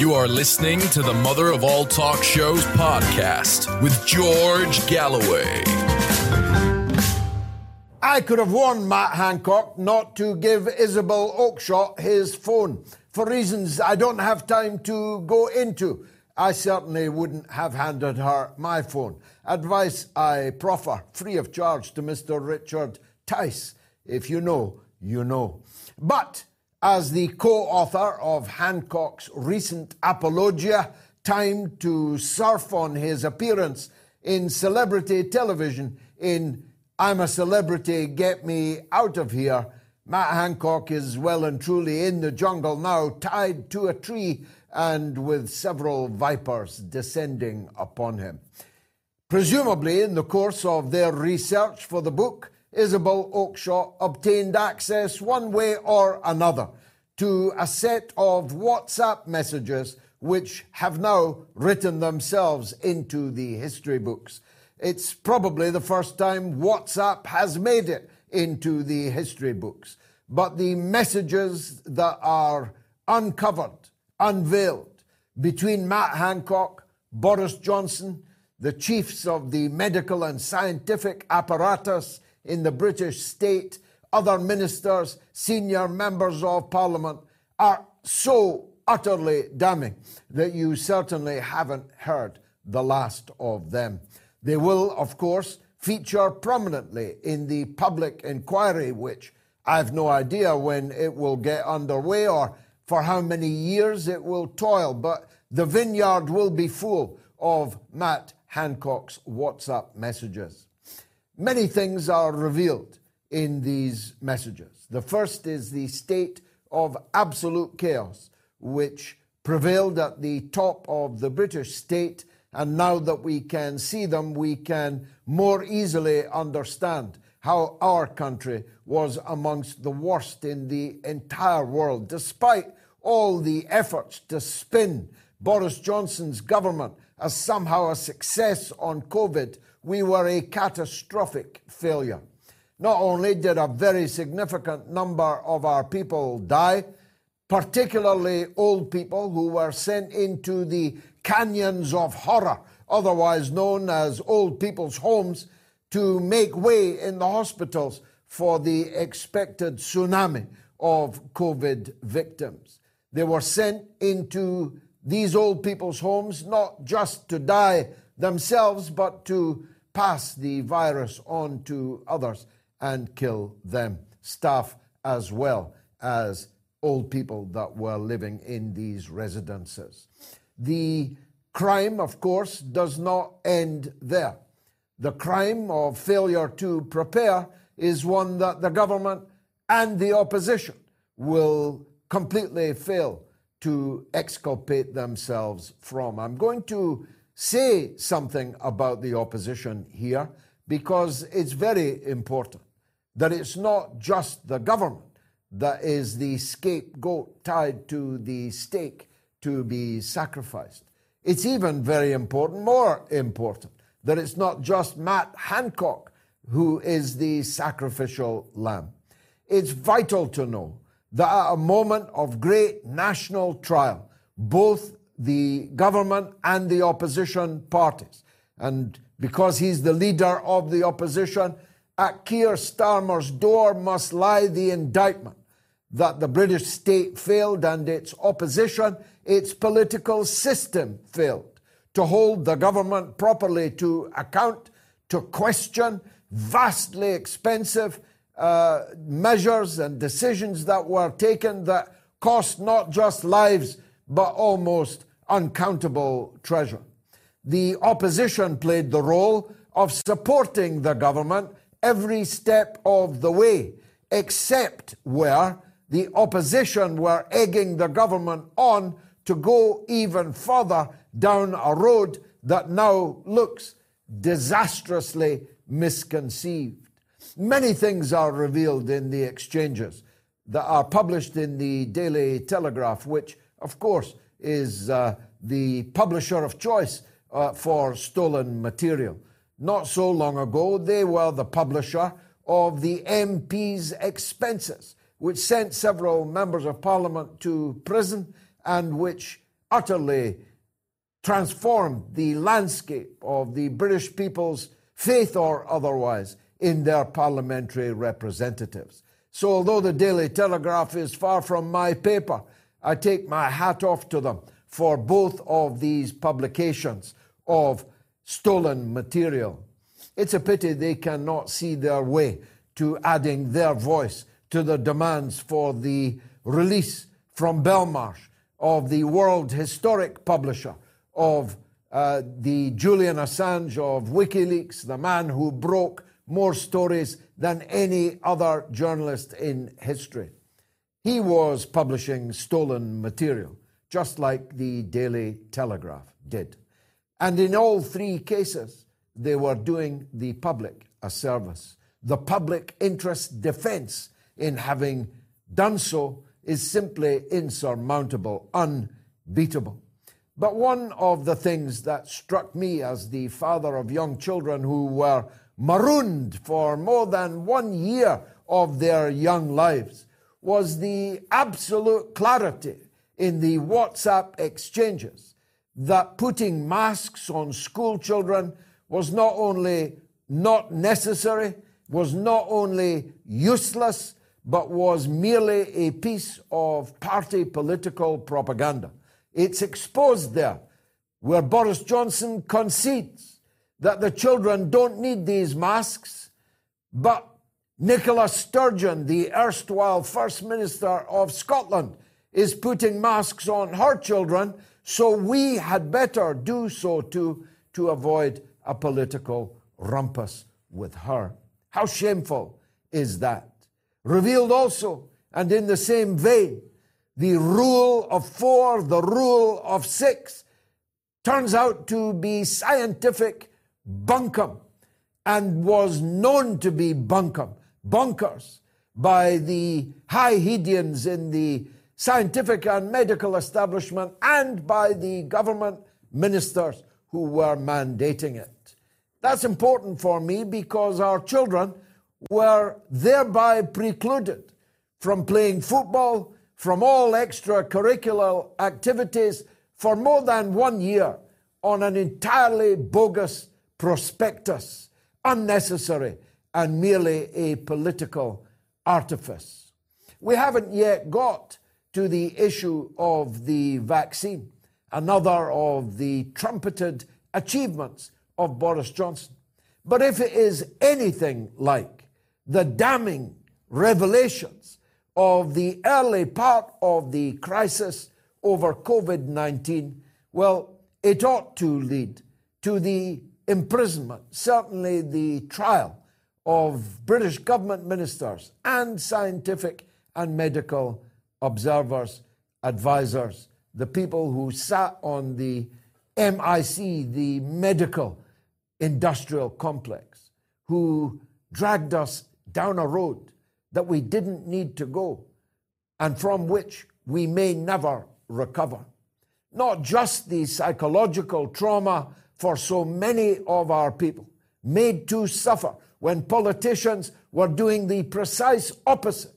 You are listening to the Mother of All Talk Shows podcast with George Galloway. I could have warned Matt Hancock not to give Isabel Oakeshott his phone for reasons I don't have time to go into. I certainly wouldn't have handed her my phone. Advice I proffer free of charge to Mr. Richard Tice. If you know, you know. But as the co author of Hancock's recent apologia, time to surf on his appearance in celebrity television in I'm a Celebrity, Get Me Out of Here. Matt Hancock is well and truly in the jungle now, tied to a tree and with several vipers descending upon him. Presumably, in the course of their research for the book, Isabel Oakeshott obtained access one way or another to a set of WhatsApp messages which have now written themselves into the history books. It's probably the first time WhatsApp has made it into the history books. But the messages that are uncovered, unveiled between Matt Hancock, Boris Johnson, the chiefs of the medical and scientific apparatus in the British state, other ministers, senior members of parliament are so utterly damning that you certainly haven't heard the last of them. They will, of course, feature prominently in the public inquiry, which I've no idea when it will get underway or for how many years it will toil, but the vineyard will be full of Matt Hancock's WhatsApp messages. Many things are revealed in these messages. The first is the state of absolute chaos which prevailed at the top of the British state, and now that we can see them, we can more easily understand how our country was amongst the worst in the entire world, despite all the efforts to spin Boris Johnson's government as somehow a success on COVID, we were a catastrophic failure. Not only did a very significant number of our people die, particularly old people who were sent into the canyons of horror, otherwise known as old people's homes, to make way in the hospitals for the expected tsunami of COVID victims. They were sent into these old people's homes not just to die themselves, but to pass the virus on to others and kill them, staff as well as old people that were living in these residences. The crime, of course, does not end there. The crime of failure to prepare is one that the government and the opposition will completely fail to exculpate themselves from. I'm going to say something about the opposition here because it's very important that it's not just the government that is the scapegoat tied to the stake to be sacrificed. It's even very important, more important, that it's not just Matt Hancock who is the sacrificial lamb. It's vital to know that at a moment of great national trial, both the government and the opposition parties, and because he's the leader of the opposition, at Keir Starmer's door must lie the indictment that the British state failed and its opposition, its political system failed to hold the government properly to account, to question vastly expensive uh, measures and decisions that were taken that cost not just lives but almost uncountable treasure. The opposition played the role of supporting the government every step of the way, except where the opposition were egging the government on to go even further down a road that now looks disastrously misconceived. Many things are revealed in the exchanges that are published in the Daily Telegraph, which, of course, is uh, the publisher of choice uh, for stolen material. Not so long ago, they were the publisher of the MP's expenses, which sent several members of parliament to prison and which utterly transformed the landscape of the British people's faith or otherwise in their parliamentary representatives. So, although the Daily Telegraph is far from my paper, I take my hat off to them for both of these publications of stolen material. It's a pity they cannot see their way to adding their voice to the demands for the release from Belmarsh of the world historic publisher of uh, the Julian Assange of WikiLeaks, the man who broke more stories than any other journalist in history. He was publishing stolen material, just like the Daily Telegraph did. And in all three cases, they were doing the public a service. The public interest defense in having done so is simply insurmountable, unbeatable. But one of the things that struck me as the father of young children who were marooned for more than one year of their young lives was the absolute clarity in the WhatsApp exchanges that putting masks on school children was not only not necessary, was not only useless, but was merely a piece of party political propaganda. It's exposed there, where Boris Johnson concedes that the children don't need these masks, but Nicola Sturgeon, the erstwhile First Minister of Scotland, is putting masks on her children, so we had better do so too to avoid a political rumpus with her. How shameful is that? Revealed also, and in the same vein, the rule of four, the rule of six, turns out to be scientific bunkum and was known to be bunkum, bunkers, by the high Hedians in the scientific and medical establishment and by the government ministers who were mandating it. That's important for me because our children were thereby precluded from playing football, from all extracurricular activities for more than one year on an entirely bogus prospectus, unnecessary and merely a political artifice. We haven't yet got to the issue of the vaccine, another of the trumpeted achievements of Boris Johnson. But if it is anything like the damning revelations of the early part of the crisis over COVID 19, well, it ought to lead to the imprisonment, certainly the trial of British government ministers and scientific and medical observers, advisors, the people who sat on the MIC, the medical industrial complex, who dragged us down a road that we didn't need to go and from which we may never recover. Not just the psychological trauma for so many of our people, made to suffer when politicians were doing the precise opposite.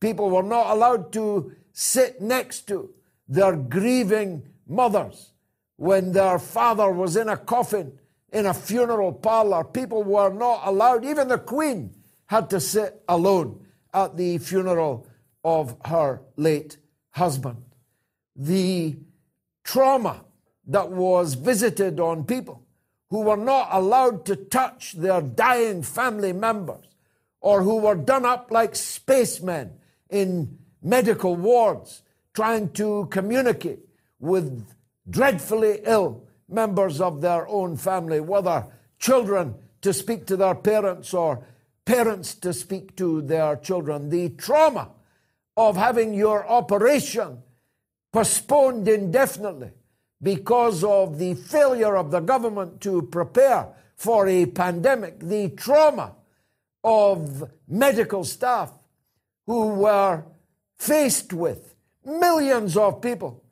People were not allowed to sit next to their grieving mothers when their father was in a coffin in a funeral parlor. People were not allowed, even the Queen had to sit alone at the funeral of her late husband. The trauma that was visited on people who were not allowed to touch their dying family members or who were done up like spacemen in medical wards trying to communicate with dreadfully ill members of their own family, whether children to speak to their parents or parents to speak to their children, the trauma of having your operation postponed indefinitely because of the failure of the government to prepare for a pandemic, the trauma of medical staff who were faced with millions of people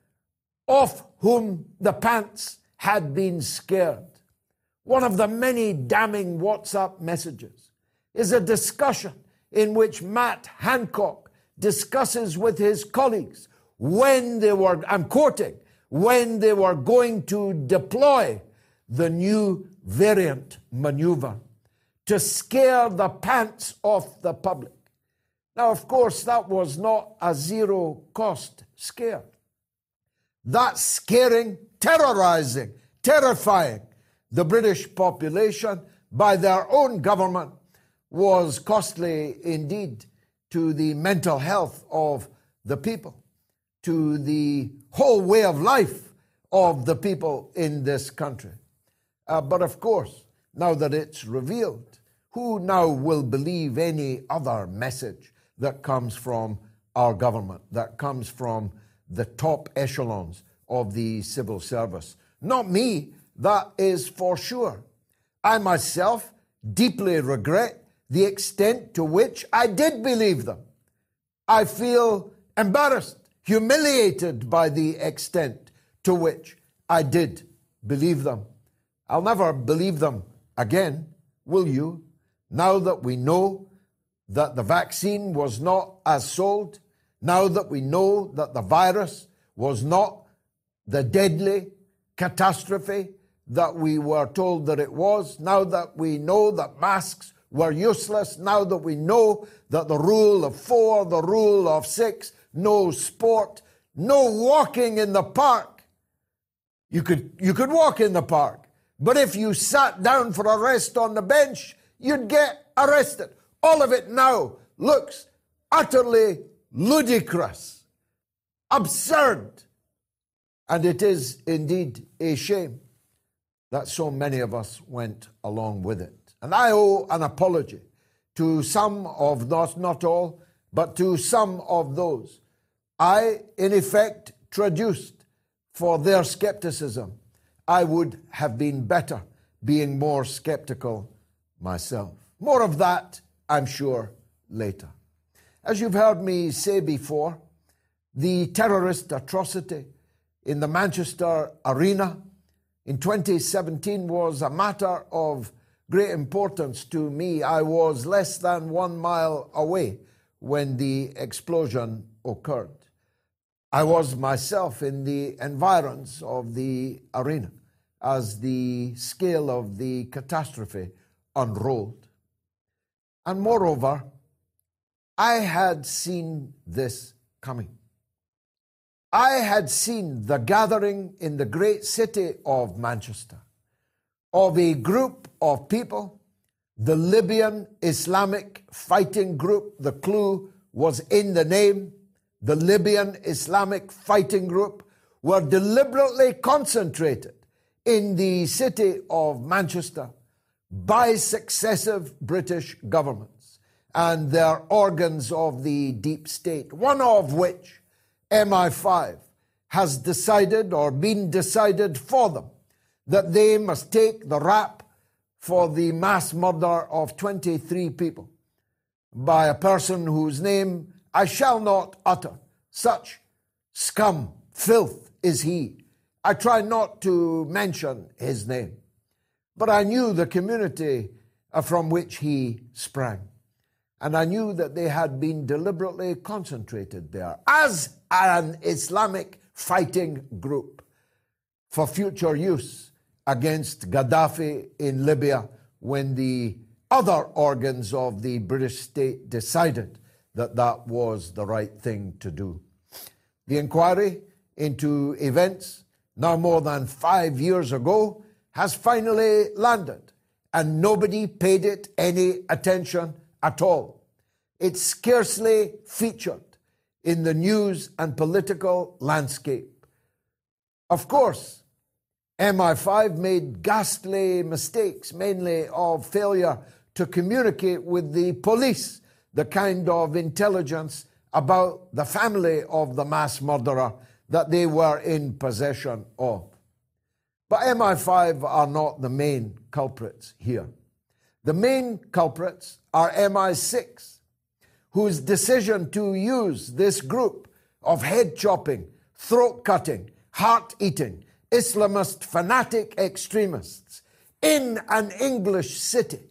of whom the pants had been scared. One of the many damning WhatsApp messages is a discussion in which Matt Hancock discusses with his colleagues when they were, I'm quoting, when they were going to deploy the new variant maneuver to scare the pants off the public. Now, of course, that was not a zero cost scare. That scaring, terrorizing, terrifying the British population by their own government was costly indeed to the mental health of the people, to the whole way of life of the people in this country. Uh, but of course, now that it's revealed, who now will believe any other message that comes from our government, that comes from the top echelons of the civil service? Not me, that is for sure. I myself deeply regret the extent to which I did believe them. I feel embarrassed, humiliated by the extent to which I did believe them. I'll never believe them again, will you? Now that we know that the vaccine was not as sold, now that we know that the virus was not the deadly catastrophe that we were told that it was, now that we know that masks were useless, now that we know that the rule of four, the rule of six, no sport, no walking in the park. You could, you could walk in the park, but if you sat down for a rest on the bench, you'd get arrested. All of it now looks utterly ludicrous, absurd, and it is indeed a shame that so many of us went along with it. And I owe an apology to some of those, not all, but to some of those I, in effect, traduced for their skepticism. I would have been better being more skeptical myself. More of that, I'm sure, later. As you've heard me say before, the terrorist atrocity in the Manchester arena in 2017 was a matter of great importance to me. I was less than one mile away when the explosion occurred. I was myself in the environs of the arena as the scale of the catastrophe unrolled. And moreover, I had seen this coming. I had seen the gathering in the great city of Manchester of a group of people, the Libyan Islamic Fighting Group. The clue was in the name. The Libyan Islamic Fighting Group were deliberately concentrated in the city of Manchester by successive British governments and their organs of the deep state, one of which MI5 has decided or been decided for them that they must take the rap for the mass murder of 23 people by a person whose name I shall not utter. Such scum, filth is he. I try not to mention his name, but I knew the community uh, from which he sprang. And I knew that they had been deliberately concentrated there as an Islamic fighting group for future use against Gaddafi in Libya when the other organs of the British state decided that that was the right thing to do. The inquiry into events now more than five years ago has finally landed, and nobody paid it any attention at all. It's scarcely featured in the news and political landscape. Of course, MI5 made ghastly mistakes, mainly of failure to communicate with the police the kind of intelligence about the family of the mass murderer that they were in possession of. But MI5 are not the main culprits here. The main culprits are MI6, whose decision to use this group of head chopping, throat cutting, heart eating, Islamist fanatic extremists in an English city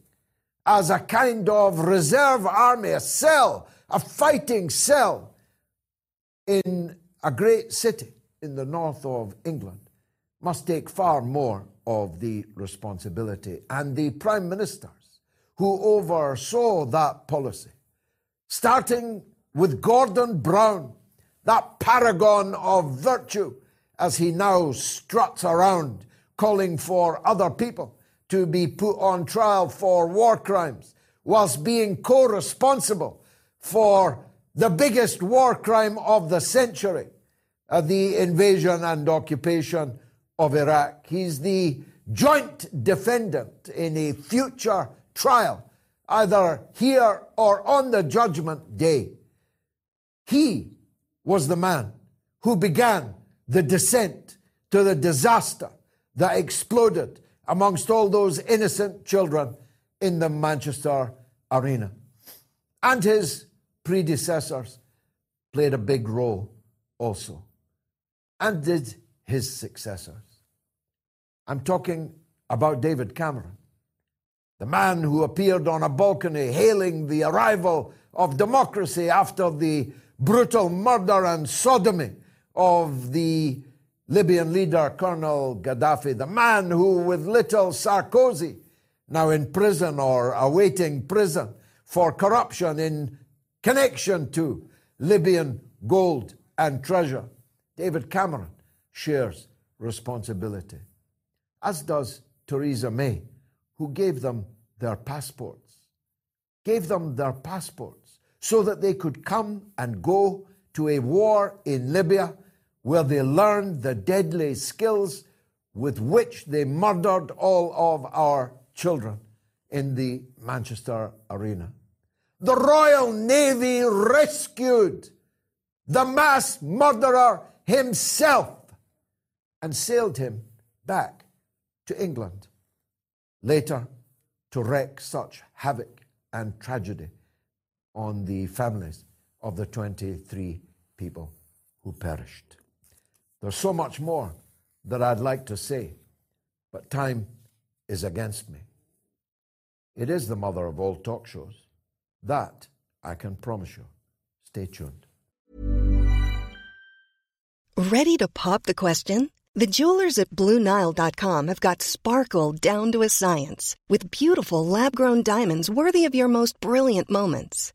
as a kind of reserve army, a cell, a fighting cell in a great city in the north of England must take far more of the responsibility. And the prime ministers who oversaw that policy, starting with Gordon Brown, that paragon of virtue, as he now struts around calling for other people to be put on trial for war crimes, whilst being co responsible for the biggest war crime of the century, uh, the invasion and occupation of Iraq. He's the joint defendant in a future trial, either here or on the judgment day. He was the man who began the descent to the disaster that exploded amongst all those innocent children in the Manchester arena. And his predecessors played a big role also. And did his successors. I'm talking about David Cameron, the man who appeared on a balcony hailing the arrival of democracy after the brutal murder and sodomy of the Libyan leader Colonel Gaddafi, the man who, with little Sarkozy, now in prison or awaiting prison for corruption in connection to Libyan gold and treasure, David Cameron shares responsibility, as does Theresa May, who gave them their passports. Gave them their passports so that they could come and go to a war in Libya where they learned the deadly skills with which they murdered all of our children in the Manchester arena. The Royal Navy rescued the mass murderer himself and sailed him back to England, later to wreak such havoc and tragedy on the families of the 23 people who perished. There's so much more that I'd like to say, but time is against me. It is the mother of all talk shows. That I can promise you. Stay tuned. Ready to pop the question? The jewelers at BlueNile.com have got sparkle down to a science with beautiful lab grown diamonds worthy of your most brilliant moments.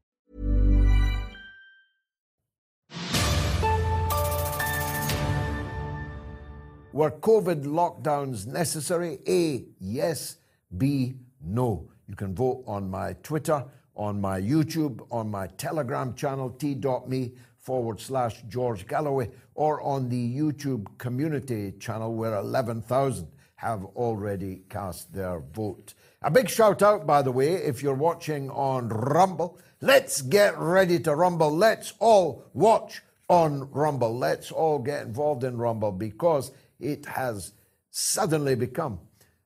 Were COVID lockdowns necessary? A, yes. B, no. You can vote on my Twitter, on my YouTube, on my Telegram channel, t.me forward slash George Galloway, or on the YouTube community channel where 11,000 have already cast their vote. A big shout out, by the way, if you're watching on Rumble. Let's get ready to rumble. Let's all watch on Rumble. Let's all get involved in Rumble because it has suddenly become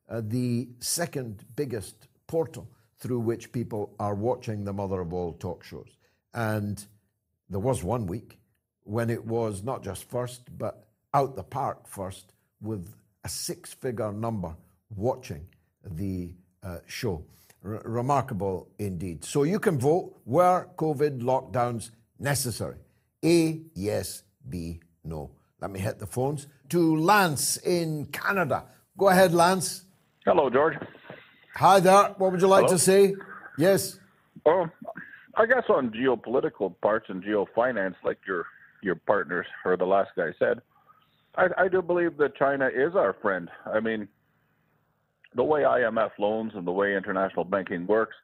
uh, the second biggest portal through which people are watching the mother of all talk shows. And there was one week when it was not just first, but out the park first with a six figure number watching the uh, show. R- remarkable indeed. So you can vote were COVID lockdowns necessary? A, yes, B, no. Let me hit the phones to Lance in Canada. Go ahead, Lance. Hello, George. Hi there. What would you like Hello? to say? Yes. Oh, I guess on geopolitical parts and geofinance, like your your partners or the last guy said, I, I do believe that China is our friend. I mean, the way IMF loans and the way international banking works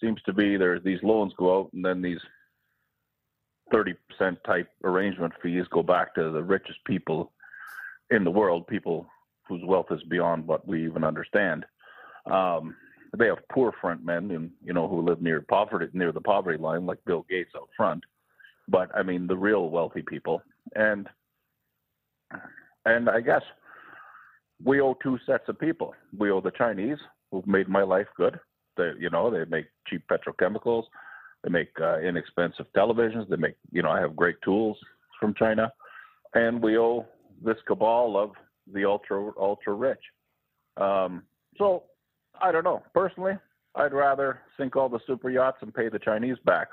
seems to be there's these loans go out and then these 30% type arrangement fees go back to the richest people in the world, people whose wealth is beyond what we even understand. Um, they have poor front men and you know who live near poverty near the poverty line like Bill Gates out front. But I mean the real wealthy people. And and I guess we owe two sets of people. We owe the Chinese who've made my life good. They you know they make cheap petrochemicals. They make uh, inexpensive televisions. They make you know I have great tools from China. And we owe this cabal of the ultra ultra rich um, so I don't know. Personally, I'd rather sink all the super yachts and pay the Chinese back.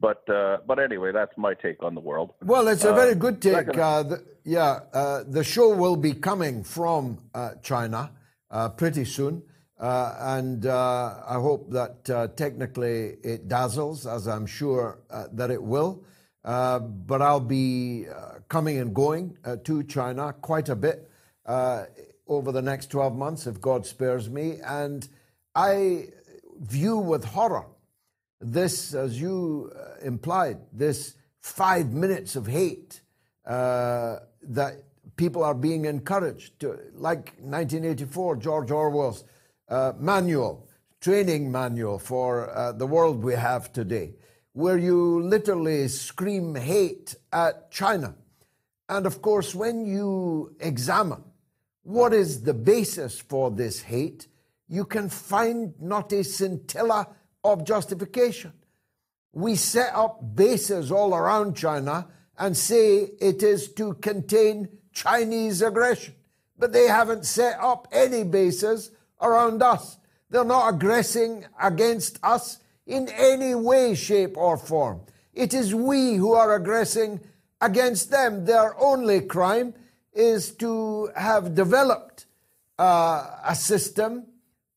But uh, but anyway, that's my take on the world. Well, it's a very Uh, good take. second- Uh, the, yeah, uh, the show will be coming from uh, China uh, pretty soon. Uh, and uh, I hope that uh, technically it dazzles, as I'm sure uh, that it will. Uh, but I'll be uh, coming and going uh, to China quite a bit over the next 12 months, if God spares me. And I view with horror this, as you implied, this five minutes of hate uh, that people are being encouraged to, like 1984, George Orwell's uh, manual, training manual for uh, the world we have today, where you literally scream hate at China. And of course, when you examine what is the basis for this hate, you can find not a scintilla of justification. We set up bases all around China and say it is to contain Chinese aggression. But they haven't set up any bases around us. They're not aggressing against us in any way, shape, or form. It is we who are aggressing against them. Their only crime is to have developed uh, a system,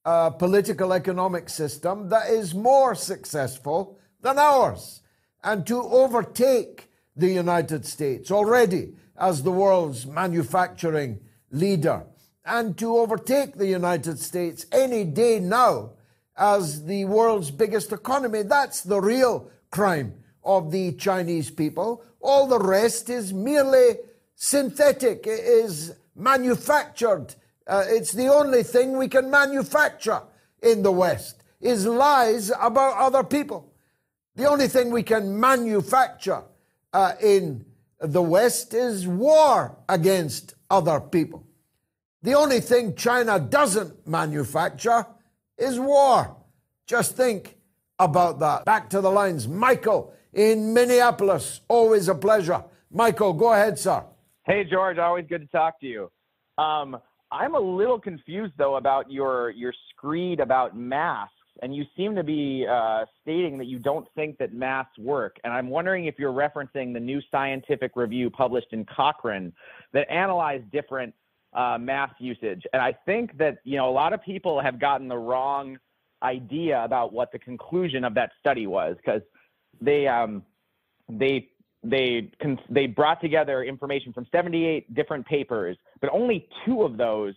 a political economic system that is more successful than ours and to overtake the United States already as the world's manufacturing leader and to overtake the United States any day now as the world's biggest economy. That's the real crime of the Chinese people. All the rest is merely synthetic, it is manufactured. Uh, it's the only thing we can manufacture in the West is lies about other people. The only thing we can manufacture uh, in the West is war against other people. The only thing China doesn't manufacture is war. Just think about that. Back to the lines. Michael in Minneapolis. Always a pleasure. Michael, go ahead, sir. Hey, George. Always good to talk to you. Um, I'm a little confused though about your your screed about masks, and you seem to be uh, stating that you don't think that masks work. And I'm wondering if you're referencing the new scientific review published in Cochrane that analyzed different uh, mask usage. And I think that you know a lot of people have gotten the wrong idea about what the conclusion of that study was because they um, they they con- they brought together information from 78 different papers, but only two of those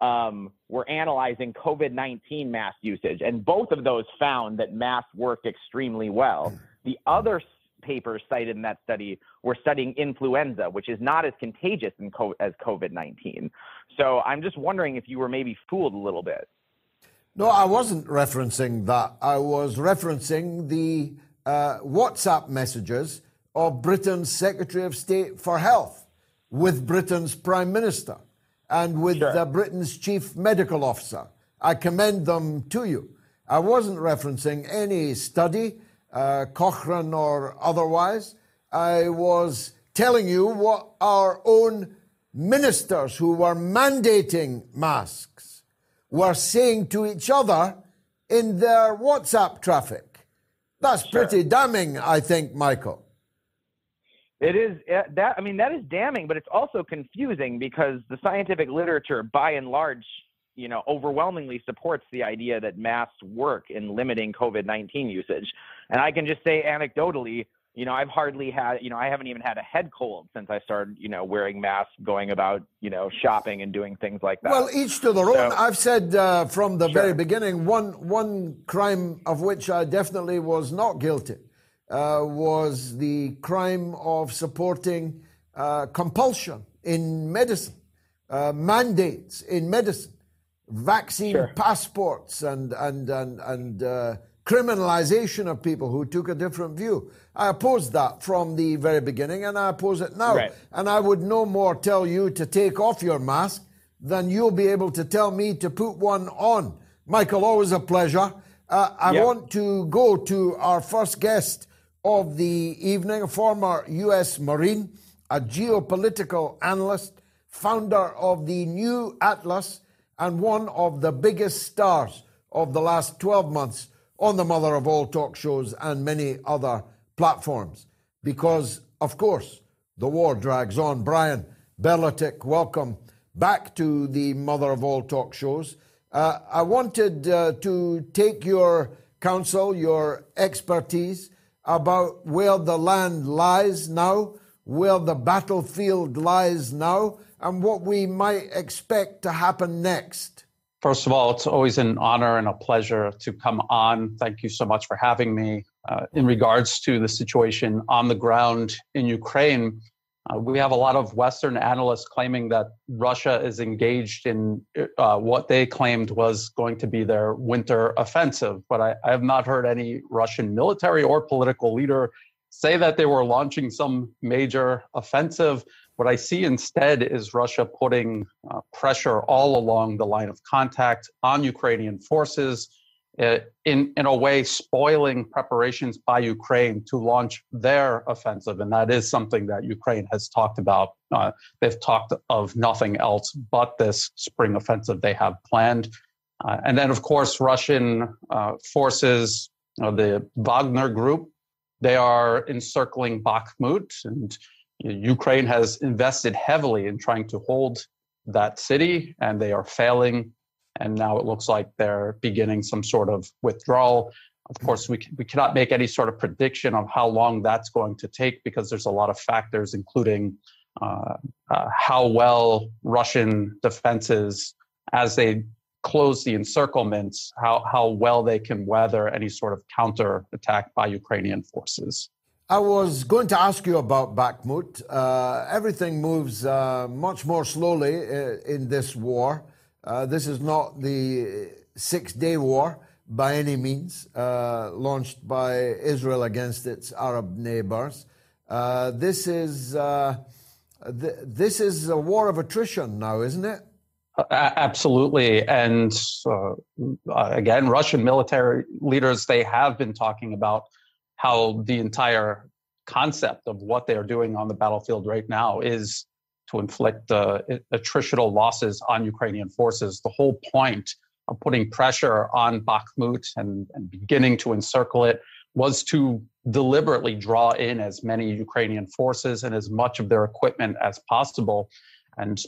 um, were analyzing COVID-19 mass usage, and both of those found that masks worked extremely well. The other papers cited in that study were studying influenza, which is not as contagious in co- as COVID-19. So I'm just wondering if you were maybe fooled a little bit. No, I wasn't referencing that. I was referencing the uh, WhatsApp messages of Britain's Secretary of State for Health with Britain's Prime Minister and with Sure. Britain's Chief Medical Officer. I commend them to you. I wasn't referencing any study, uh, Cochrane or otherwise. I was telling you what our own ministers who were mandating masks were saying to each other in their WhatsApp traffic. That's pretty damning, I think, Michael. It is that I mean that is damning, but it's also confusing because the scientific literature, by and large, you know, overwhelmingly supports the idea that masks work in limiting COVID-19 usage. And I can just say anecdotally, you know, I've hardly had, you know, I haven't even had a head cold since I started, you know, wearing masks, going about, you know, shopping and doing things like that. Well, each to their own. I've said uh, from the sure. very beginning, one one crime of which I definitely was not guilty uh, was the crime of supporting uh, compulsion in medicine, uh, mandates in medicine, vaccine sure. passports, and and and and uh, criminalization of people who took a different view. I opposed that from the very beginning, and I oppose it now. Right. And I would no more tell you to take off your mask than you'll be able to tell me to put one on. Michael, always a pleasure. Uh, I yep. want to go to our first guest of the evening, a former U.S. Marine, a geopolitical analyst, founder of the New Atlas, and one of the biggest stars of the last 12 months on the mother of all talk shows and many other platforms. Because, of course, the war drags on. Brian Berletic, welcome back to the mother of all talk shows. Uh, I wanted uh, to take your counsel, your expertise about where the land lies now, where the battlefield lies now, and what we might expect to happen next. First of all, it's always an honor and a pleasure to come on. Thank you so much for having me. Uh, in regards to the situation on the ground in Ukraine, uh, we have a lot of Western analysts claiming that Russia is engaged in uh, what they claimed was going to be their winter offensive. But I, I have not heard any Russian military or political leader say that they were launching some major offensive. What I see instead is Russia putting uh, pressure all along the line of contact on Ukrainian forces, uh, in, in a way, spoiling preparations by Ukraine to launch their offensive. And that is something that Ukraine has talked about. Uh, they've talked of nothing else but this spring offensive they have planned. Uh, and then, of course, Russian uh, forces, the Wagner group, they are encircling Bakhmut and Ukraine has invested heavily in trying to hold that city, and they are failing. And now it looks like they're beginning some sort of withdrawal. Of course, we, we cannot make any sort of prediction of how long that's going to take because there's a lot of factors, including uh, uh, how well Russian defenses, as they close the encirclements, how, how well they can weather any sort of counter attack by Ukrainian forces. I was going to ask you about Bakhmut. Uh, everything moves uh, much more slowly uh, in this war. Uh, this is not the six day war by any means, uh, launched by Israel against its Arab neighbors. Uh, this, is, th- this is a war of attrition now, isn't it? Absolutely. And again, Russian military leaders, they have been talking about how the entire concept of what they're doing on the battlefield right now is to inflict uh, attritional losses on Ukrainian forces. The whole point of putting pressure on Bakhmut and, and beginning to encircle it was to deliberately draw in as many Ukrainian forces and as much of their equipment as possible and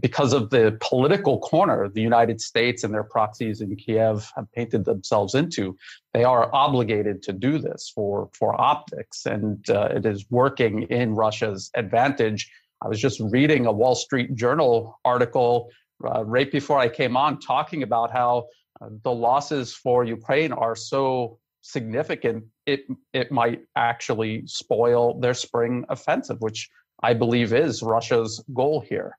because of the political corner the United States and their proxies in Kiev have painted themselves into, they are obligated to do this for, for optics. And uh, it is working in Russia's advantage. I was just reading a Wall Street Journal article uh, right before I came on talking about how uh, the losses for Ukraine are so significant, it, it might actually spoil their spring offensive, which I believe is Russia's goal here.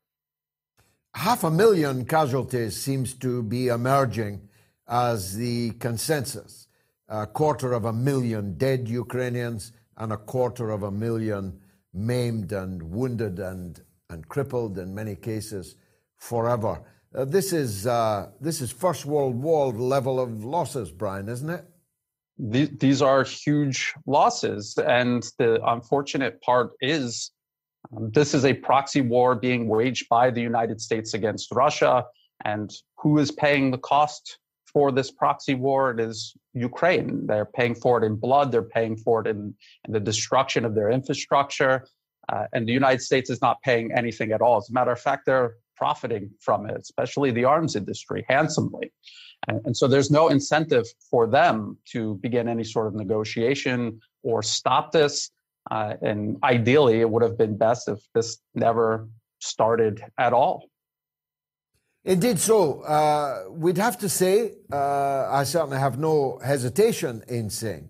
Half a million casualties seems to be emerging as the consensus. A quarter of a million dead Ukrainians and a quarter of a million maimed and wounded and, and crippled in many cases forever. Uh, this is uh, this is First World War level of losses, Brian, isn't it? These are huge losses, and the unfortunate part is Um, this is a proxy war being waged by the United States against Russia. And who is paying the cost for this proxy war? It is Ukraine. They're paying for it in blood, they're paying for it in, in the destruction of their infrastructure. Uh, and the United States is not paying anything at all. As a matter of fact, they're profiting from it, especially the arms industry, handsomely. And, and so there's no incentive for them to begin any sort of negotiation or stop this. Uh, and ideally, it would have been best if this never started at all. Indeed, so. Uh, we'd have to say, uh, I certainly have no hesitation in saying,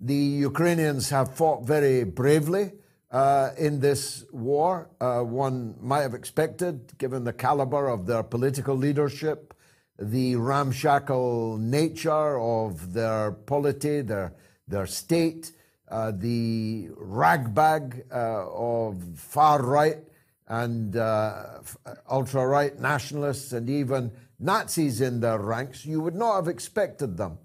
the Ukrainians have fought very bravely uh, in this war. Uh, one might have expected, given the caliber of their political leadership, the ramshackle nature of their polity, their, their state, uh, the ragbag uh, of far right and uh, ultra right nationalists and even Nazis in their ranks, you would not have expected them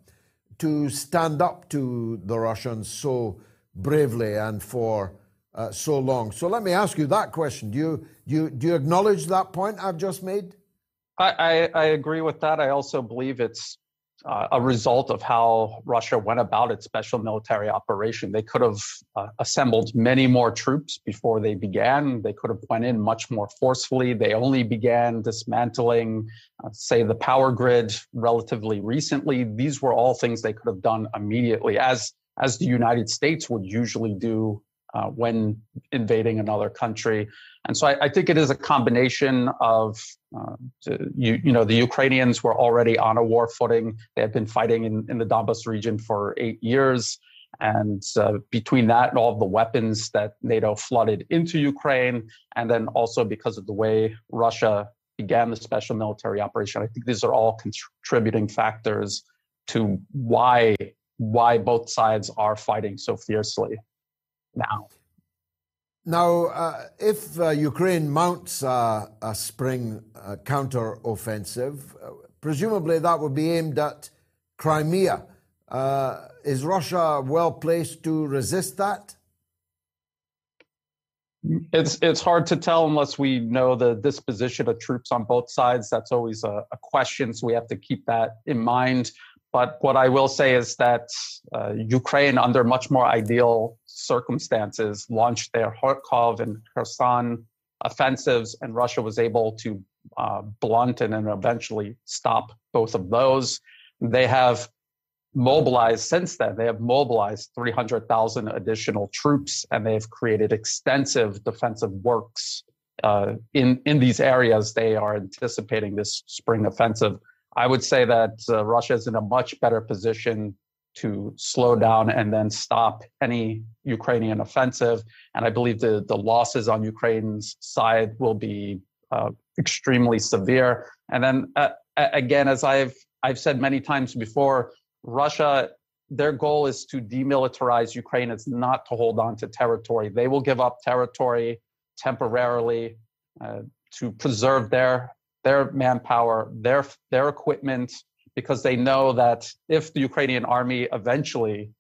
to stand up to the Russians so bravely and for uh, so long. So let me ask you that question. Do you, do you, do you acknowledge that point I've just made? I, I, I agree with that. I also believe it's uh, a result of how Russia went about its special military operation. They could have uh, assembled many more troops before they began. They could have went in much more forcefully. They only began dismantling, uh, say, the power grid relatively recently. These were all things they could have done immediately, as as the United States would usually do uh, when invading another country. And so I, I, think it is a combination of, uh, you, you know, the Ukrainians were already on a war footing. They had been fighting in, in the Donbas region for eight years. And uh, between that and all the weapons that NATO flooded into Ukraine, and then also because of the way Russia began the special military operation, I think these are all contributing factors to why why both sides are fighting so fiercely now. Now, uh, if uh, Ukraine mounts a spring uh, counter-offensive, uh, presumably that would be aimed at Crimea. Uh, is Russia well placed to resist that? It's it's hard to tell unless we know the disposition of troops on both sides. That's always a, a question, so we have to keep that in mind. But what I will say is that Ukraine, under much more ideal circumstances, launched their Kharkov and Kherson offensives, and Russia was able to uh, blunt and then eventually stop both of those. They have mobilized since then. They have mobilized 300,000 additional troops, and they've created extensive defensive works uh, in in these areas. They are anticipating this spring offensive. I would say that uh, Russia is in a much better position to slow down and then stop any Ukrainian offensive. And I believe the, the losses on Ukraine's side will be uh, extremely severe. And then uh, again, as I've I've said many times before, Russia their goal is to demilitarize Ukraine. It's not to hold on to territory. They will give up territory temporarily uh, to preserve their their manpower, their their equipment, because they know that if the Ukrainian army eventually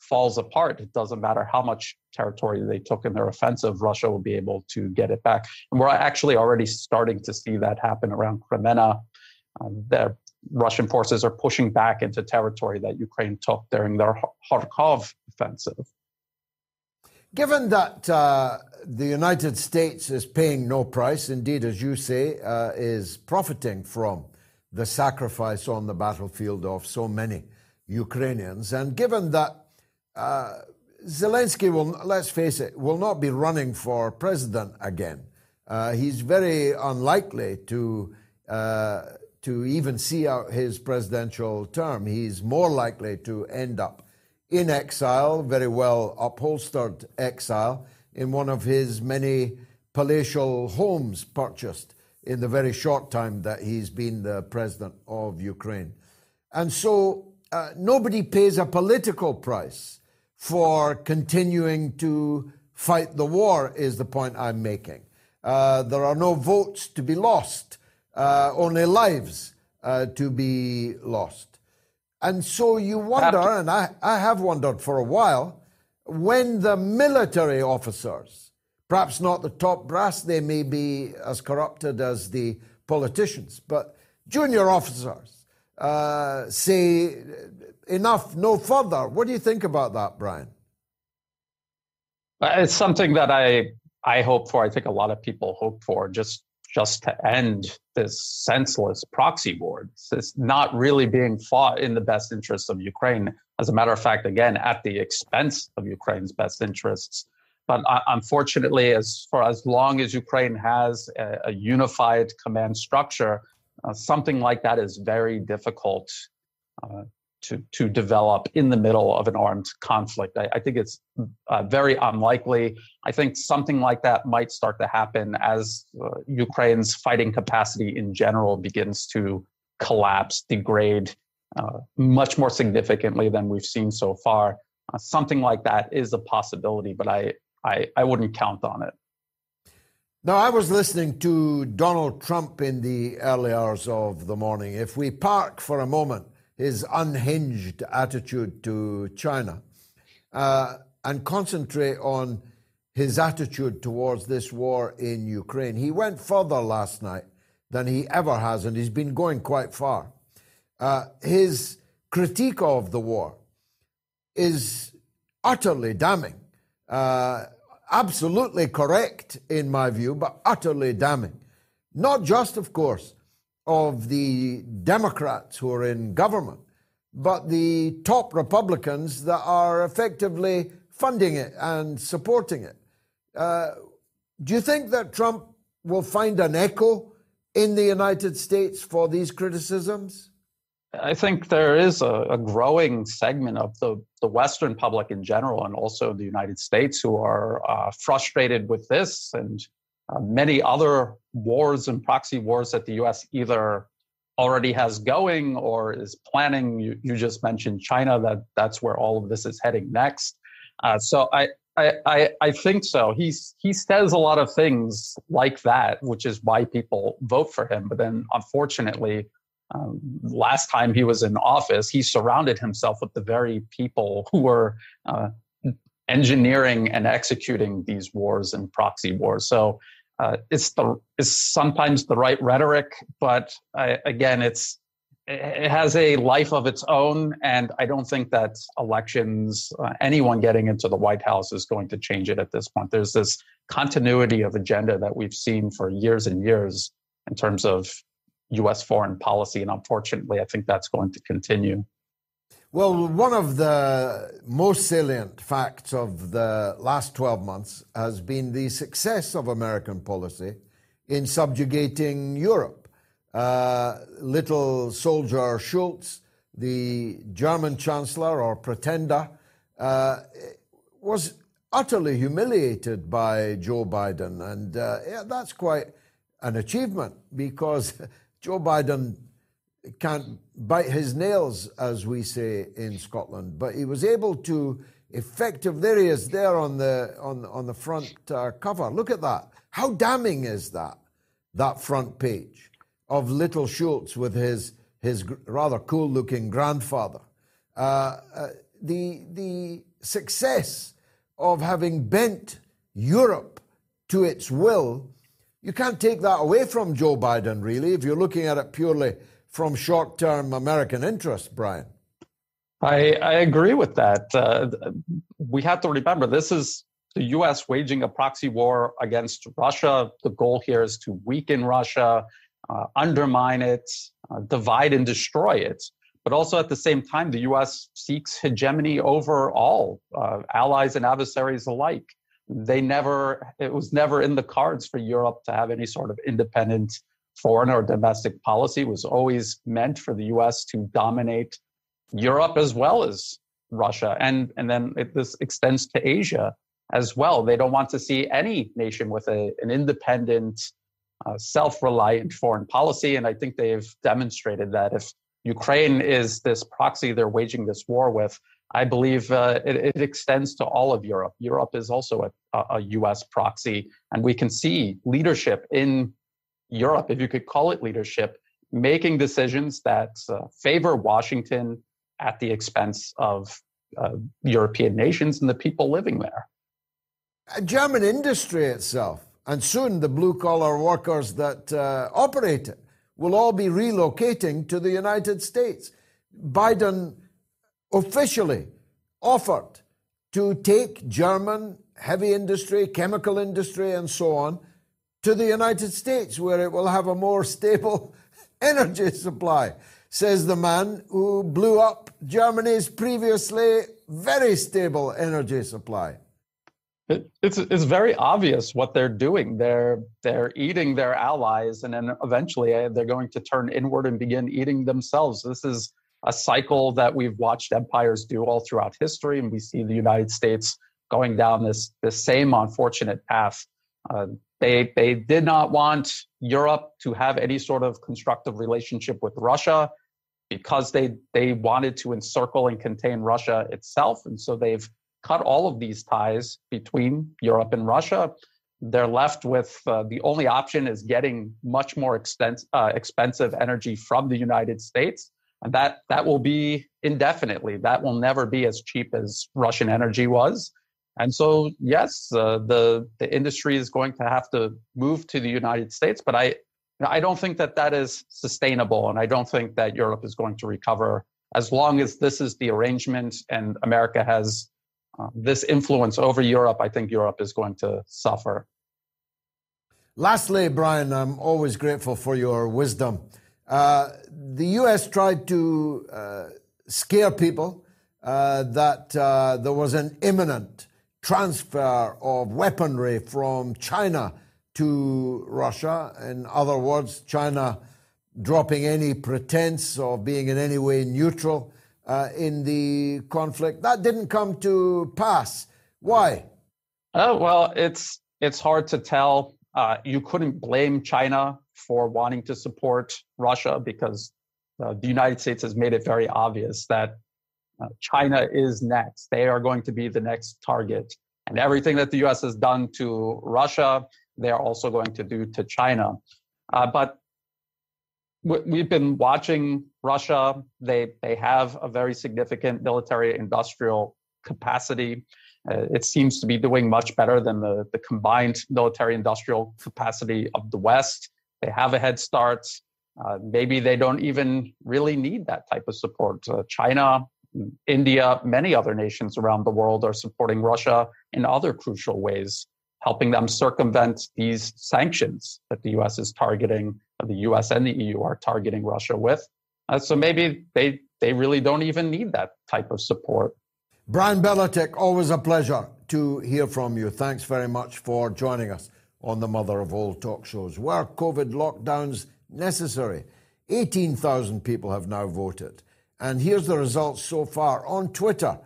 falls apart, it doesn't matter how much territory they took in their offensive, Russia will be able to get it back. And we're actually already starting to see that happen around Kreminna. Um, the Russian forces are pushing back into territory that Ukraine took during their Kharkov offensive. Given that uh, the United States is paying no price, indeed, as you say, uh, is profiting from the sacrifice on the battlefield of so many Ukrainians, and given that uh, Zelensky will, let's face it, will not be running for president again, uh, he's very unlikely to uh, to even see out his presidential term. He's more likely to end up in exile, very well upholstered exile, in one of his many palatial homes purchased in the very short time that he's been the president of Ukraine. And so uh, nobody pays a political price for continuing to fight the war, is the point I'm making. Uh, there are no votes to be lost, uh, only lives uh, to be lost. And so you wonder, and I, I have wondered for a while, when the military officers Perhaps not the top brass, they may be as corrupted as the politicians, but junior officers uh, say enough, no further. What do you think about that, Brian? Uh, it's something that I I hope for. I think a lot of people hope for. Just just to end this senseless proxy war. It's not really being fought in the best interests of Ukraine. As a matter of fact, again, at the expense of Ukraine's best interests. But uh, unfortunately, as for as long as Ukraine has a, a unified command structure, uh, something like that is very difficult uh, to, to develop in the middle of an armed conflict. I, I think it's uh, very unlikely. I think something like that might start to happen as uh, Ukraine's fighting capacity in general begins to collapse, degrade uh, much more significantly than we've seen so far. Something like that is a possibility, but I, I, I wouldn't count on it. Now, I was listening to Donald Trump in the early hours of the morning. If we park for a moment his unhinged attitude to China uh, and concentrate on his attitude towards this war in Ukraine. He went further last night than he ever has, and he's been going quite far. Uh, his critique of the war is utterly damning, uh, absolutely correct in my view, but utterly damning. Not just, of course, of the Democrats who are in government, but the top Republicans that are effectively funding it and supporting it. Uh, do you think that Trump will find an echo in the United States for these criticisms? I think there is a, a, growing segment of the, the Western public in general, and also the United States, who are uh, frustrated with this and uh, many other wars and proxy wars that the US either already has going or is planning. You, you just mentioned China, that that's where all of this is heading next. Uh, so I, I, I, think so. He's, he says a lot of things like that, which is why people vote for him. But then, unfortunately, um, last time he was in office, he surrounded himself with the very people who were uh, engineering and executing these wars and proxy wars. So uh, it's the is sometimes the right rhetoric, but I, again, it's it has a life of its own, and I don't think that elections, uh, anyone getting into the White House, is going to change it at this point. There's this continuity of agenda that we've seen for years and years in terms of U.S. foreign policy, and unfortunately, I think that's going to continue. Well, one of the most salient facts of the last 12 months has been the success of American policy in subjugating Europe. Uh, little soldier Scholz, the German chancellor or pretender, uh, was utterly humiliated by Joe Biden. And uh, yeah, that's quite an achievement because Joe Biden can't bite his nails, as we say in Scotland, but he was able to effective. There he is, there on the on on the front uh, cover. Look at that. How damning is that? That front page of little Scholz with his his rather cool-looking grandfather. Uh, uh, the the success of having bent Europe to its will. You can't take that away from Joe Biden, really, if you're looking at it purely from short term American interests, Brian. I, I agree with that. Uh, we have to remember this is the US waging a proxy war against Russia. The goal here is to weaken Russia, uh, undermine it, uh, divide and destroy it. But also at the same time, the US seeks hegemony over all uh, allies and adversaries alike. They never, it was never in the cards for Europe to have any sort of independent foreign or domestic policy it was always meant for the US to dominate Europe as well as Russia. And, and then it, this extends to Asia as well. They don't want to see any nation with a, an independent, uh, self reliant foreign policy. And I think they've demonstrated that if Ukraine is this proxy they're waging this war with, I believe uh, it, it, extends to all of Europe. Europe is also a, a, US proxy, and we can see leadership in Europe, if you could call it leadership, making decisions that uh, favor Washington at the expense of uh, European nations and the people living there. German industry itself, and soon the blue collar workers that uh, operate it, will all be relocating to the United States. Biden officially offered to take German heavy industry, chemical industry, and so on to the United States, where it will have a more stable energy supply, says the man who blew up Germany's previously very stable energy supply. It, it's it's very obvious what they're doing. They're they're eating their allies, and then eventually uh, they're going to turn inward and begin eating themselves. This is a cycle that we've watched empires do all throughout history, and we see the United States going down this this same unfortunate path. Uh, they they did not want Europe to have any sort of constructive relationship with Russia because they they wanted to encircle and contain Russia itself, and so they've cut all of these ties between Europe and Russia. They're left with uh, the only option is getting much more expense, uh, expensive energy from the United States, that that will be indefinitely. That will never be as cheap as Russian energy was. And so, yes, uh, the the industry is going to have to move to the United States, but I I don't think that that is sustainable, and I don't think that Europe is going to recover as long as this is the arrangement and America has uh, this influence over Europe. I think Europe is going to suffer. Lastly, Brian, I'm always grateful for your wisdom. Uh, the U.S. tried to uh, scare people uh, that uh, there was an imminent transfer of weaponry from China to Russia. In other words, China dropping any pretense of being in any way neutral uh, in the conflict. That didn't come to pass. Why? Oh well, it's it's hard to tell. Uh, you couldn't blame China for wanting to support Russia because uh, the United States has made it very obvious that uh, China is next. They are going to be the next target. And everything that the US has done to Russia, they are also going to do to China. Uh, but we've been watching Russia. They they have a very significant military industrial capacity. Uh, it seems to be doing much better than the, the combined military industrial capacity of the West. They have a head start. Uh, maybe they don't even really need that type of support. Uh, China, India, many other nations around the world are supporting Russia in other crucial ways, helping them circumvent these sanctions that the US is targeting, the US and the EU are targeting Russia with. Uh, so maybe they, they really don't even need that type of support. Brian Berletic, always a pleasure to hear from you. Thanks very much for joining us on the Mother of All talk shows. Were COVID lockdowns necessary? 18,000 people have now voted. And here's the results so far. On Twitter,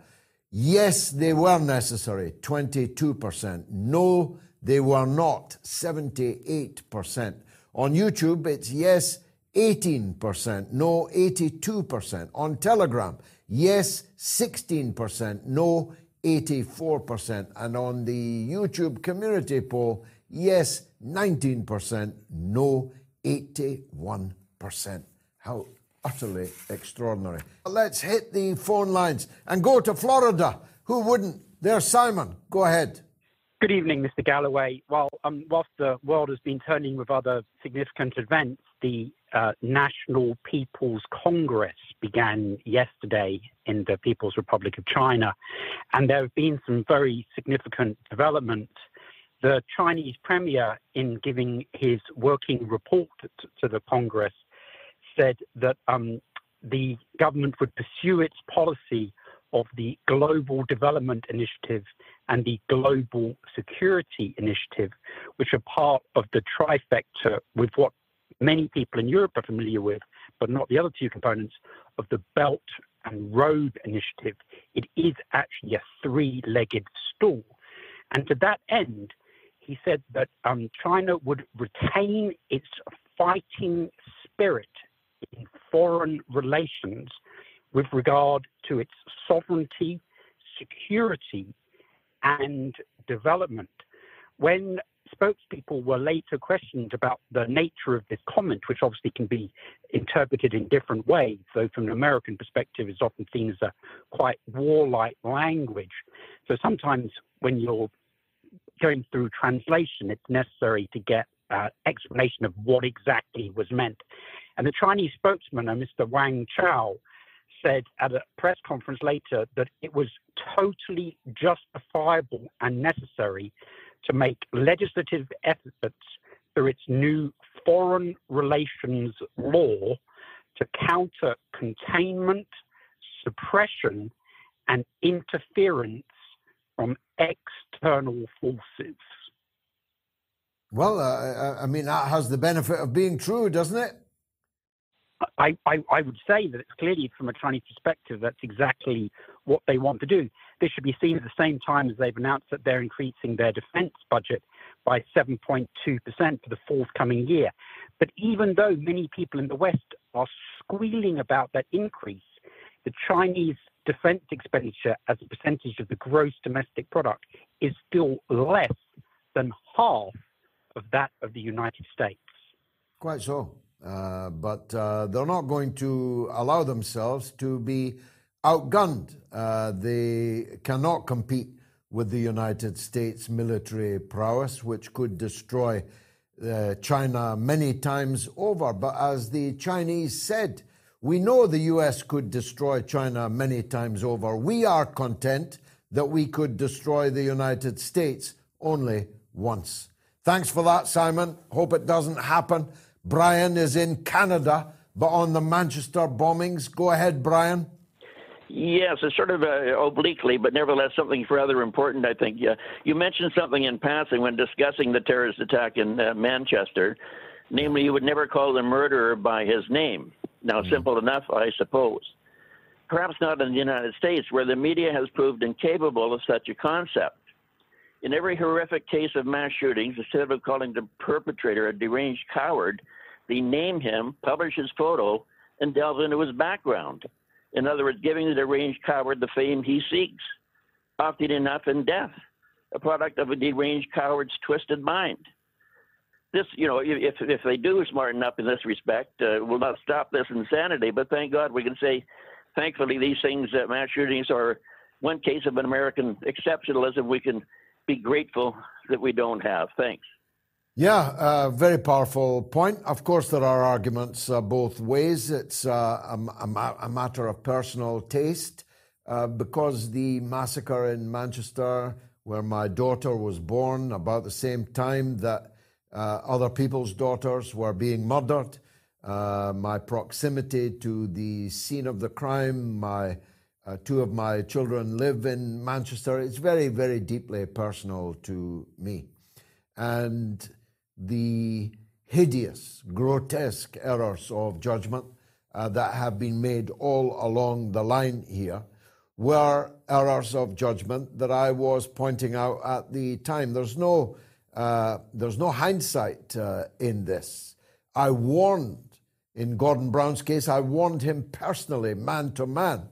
yes, they were necessary, 22%. No, they were not, 78%. On YouTube, it's yes, 18%. No, 82%. On Telegram, yes, 16%. No, 84%. And on the YouTube community poll, yes, 19%. No, 81%. How utterly extraordinary. Let's hit the phone lines and go to Florida. Who wouldn't? There's Simon. Go ahead. Good evening, Mr. Galloway. Well, um, whilst the world has been turning with other significant events, the uh, National People's Congress began yesterday in the People's Republic of China, and there have been some very significant developments. The Chinese premier, in giving his working report to the Congress, said that um, the government would pursue its policy of the Global Development Initiative and the Global Security Initiative, which are part of the trifecta with what many people in Europe are familiar with, but not the other two components of the Belt and Road Initiative. It is actually a three legged stool. And to that end, he said that um, China would retain its fighting spirit in foreign relations with regard to its sovereignty, security, and development. When spokespeople were later questioned about the nature of this comment, which obviously can be interpreted in different ways, though from an American perspective is often seen as a quite warlike language. So sometimes when you're going through translation, it's necessary to get uh, explanation of what exactly was meant. And the Chinese spokesman, uh, Mr. Wang Chao, said at a press conference later that it was totally justifiable and necessary to make legislative efforts through its new foreign relations law to counter containment, suppression, and interference from external forces. Well, uh, I mean, that has the benefit of being true, doesn't it? I, I, I, would say that it's clearly from a Chinese perspective, that's exactly what they want to do. This should be seen at the same time as they've announced that they're increasing their defense budget by 7.2% for the forthcoming year. But even though many people in the West are squealing about that increase, the Chinese defense expenditure as a percentage of the gross domestic product is still less than half of that of the United States. Quite so. Uh, but uh, they're not going to allow themselves to be outgunned. Uh, they cannot compete with the United States military prowess, which could destroy uh, China many times over. But as the Chinese said, we know the US could destroy China many times over. We are content that we could destroy the United States only once. Thanks for that, Simon. Hope it doesn't happen. Brian is in Canada, but on the Manchester bombings. Go ahead, Brian. Yes, it's sort of uh, obliquely, but nevertheless something rather important, I think. Yeah. You mentioned something in passing when discussing the terrorist attack in uh, Manchester. Namely, you would never call the murderer by his name. Now, mm. simple enough, I suppose. Perhaps not in the United States, where the media has proved incapable of such a concept. In every horrific case of mass shootings, instead of calling the perpetrator a deranged coward, they name him, publish his photo, and delve into his background. In other words, giving the deranged coward the fame he seeks, often enough in death, a product of a deranged coward's twisted mind. This, you know, if if they do smarten up in this respect, uh, will not stop this insanity. But thank God we can say, thankfully, these things, uh, mass shootings, are one case of an American exceptionalism we can be grateful that we don't have. Thanks. Yeah, uh, very powerful point. Of course, there are arguments uh, both ways. It's uh, a, a, a, matter of personal taste uh, because the massacre in Manchester, where my daughter was born, about the same time that uh, other people's daughters were being murdered, uh, my proximity to the scene of the crime, my uh, two of my children live in Manchester. It's very, very deeply personal to me. And the hideous, grotesque errors of judgment uh, that have been made all along the line here were errors of judgment that I was pointing out at the time. There's no, uh, there's no hindsight uh, in this. I warned, in Gordon Brown's case, I warned him personally, man to man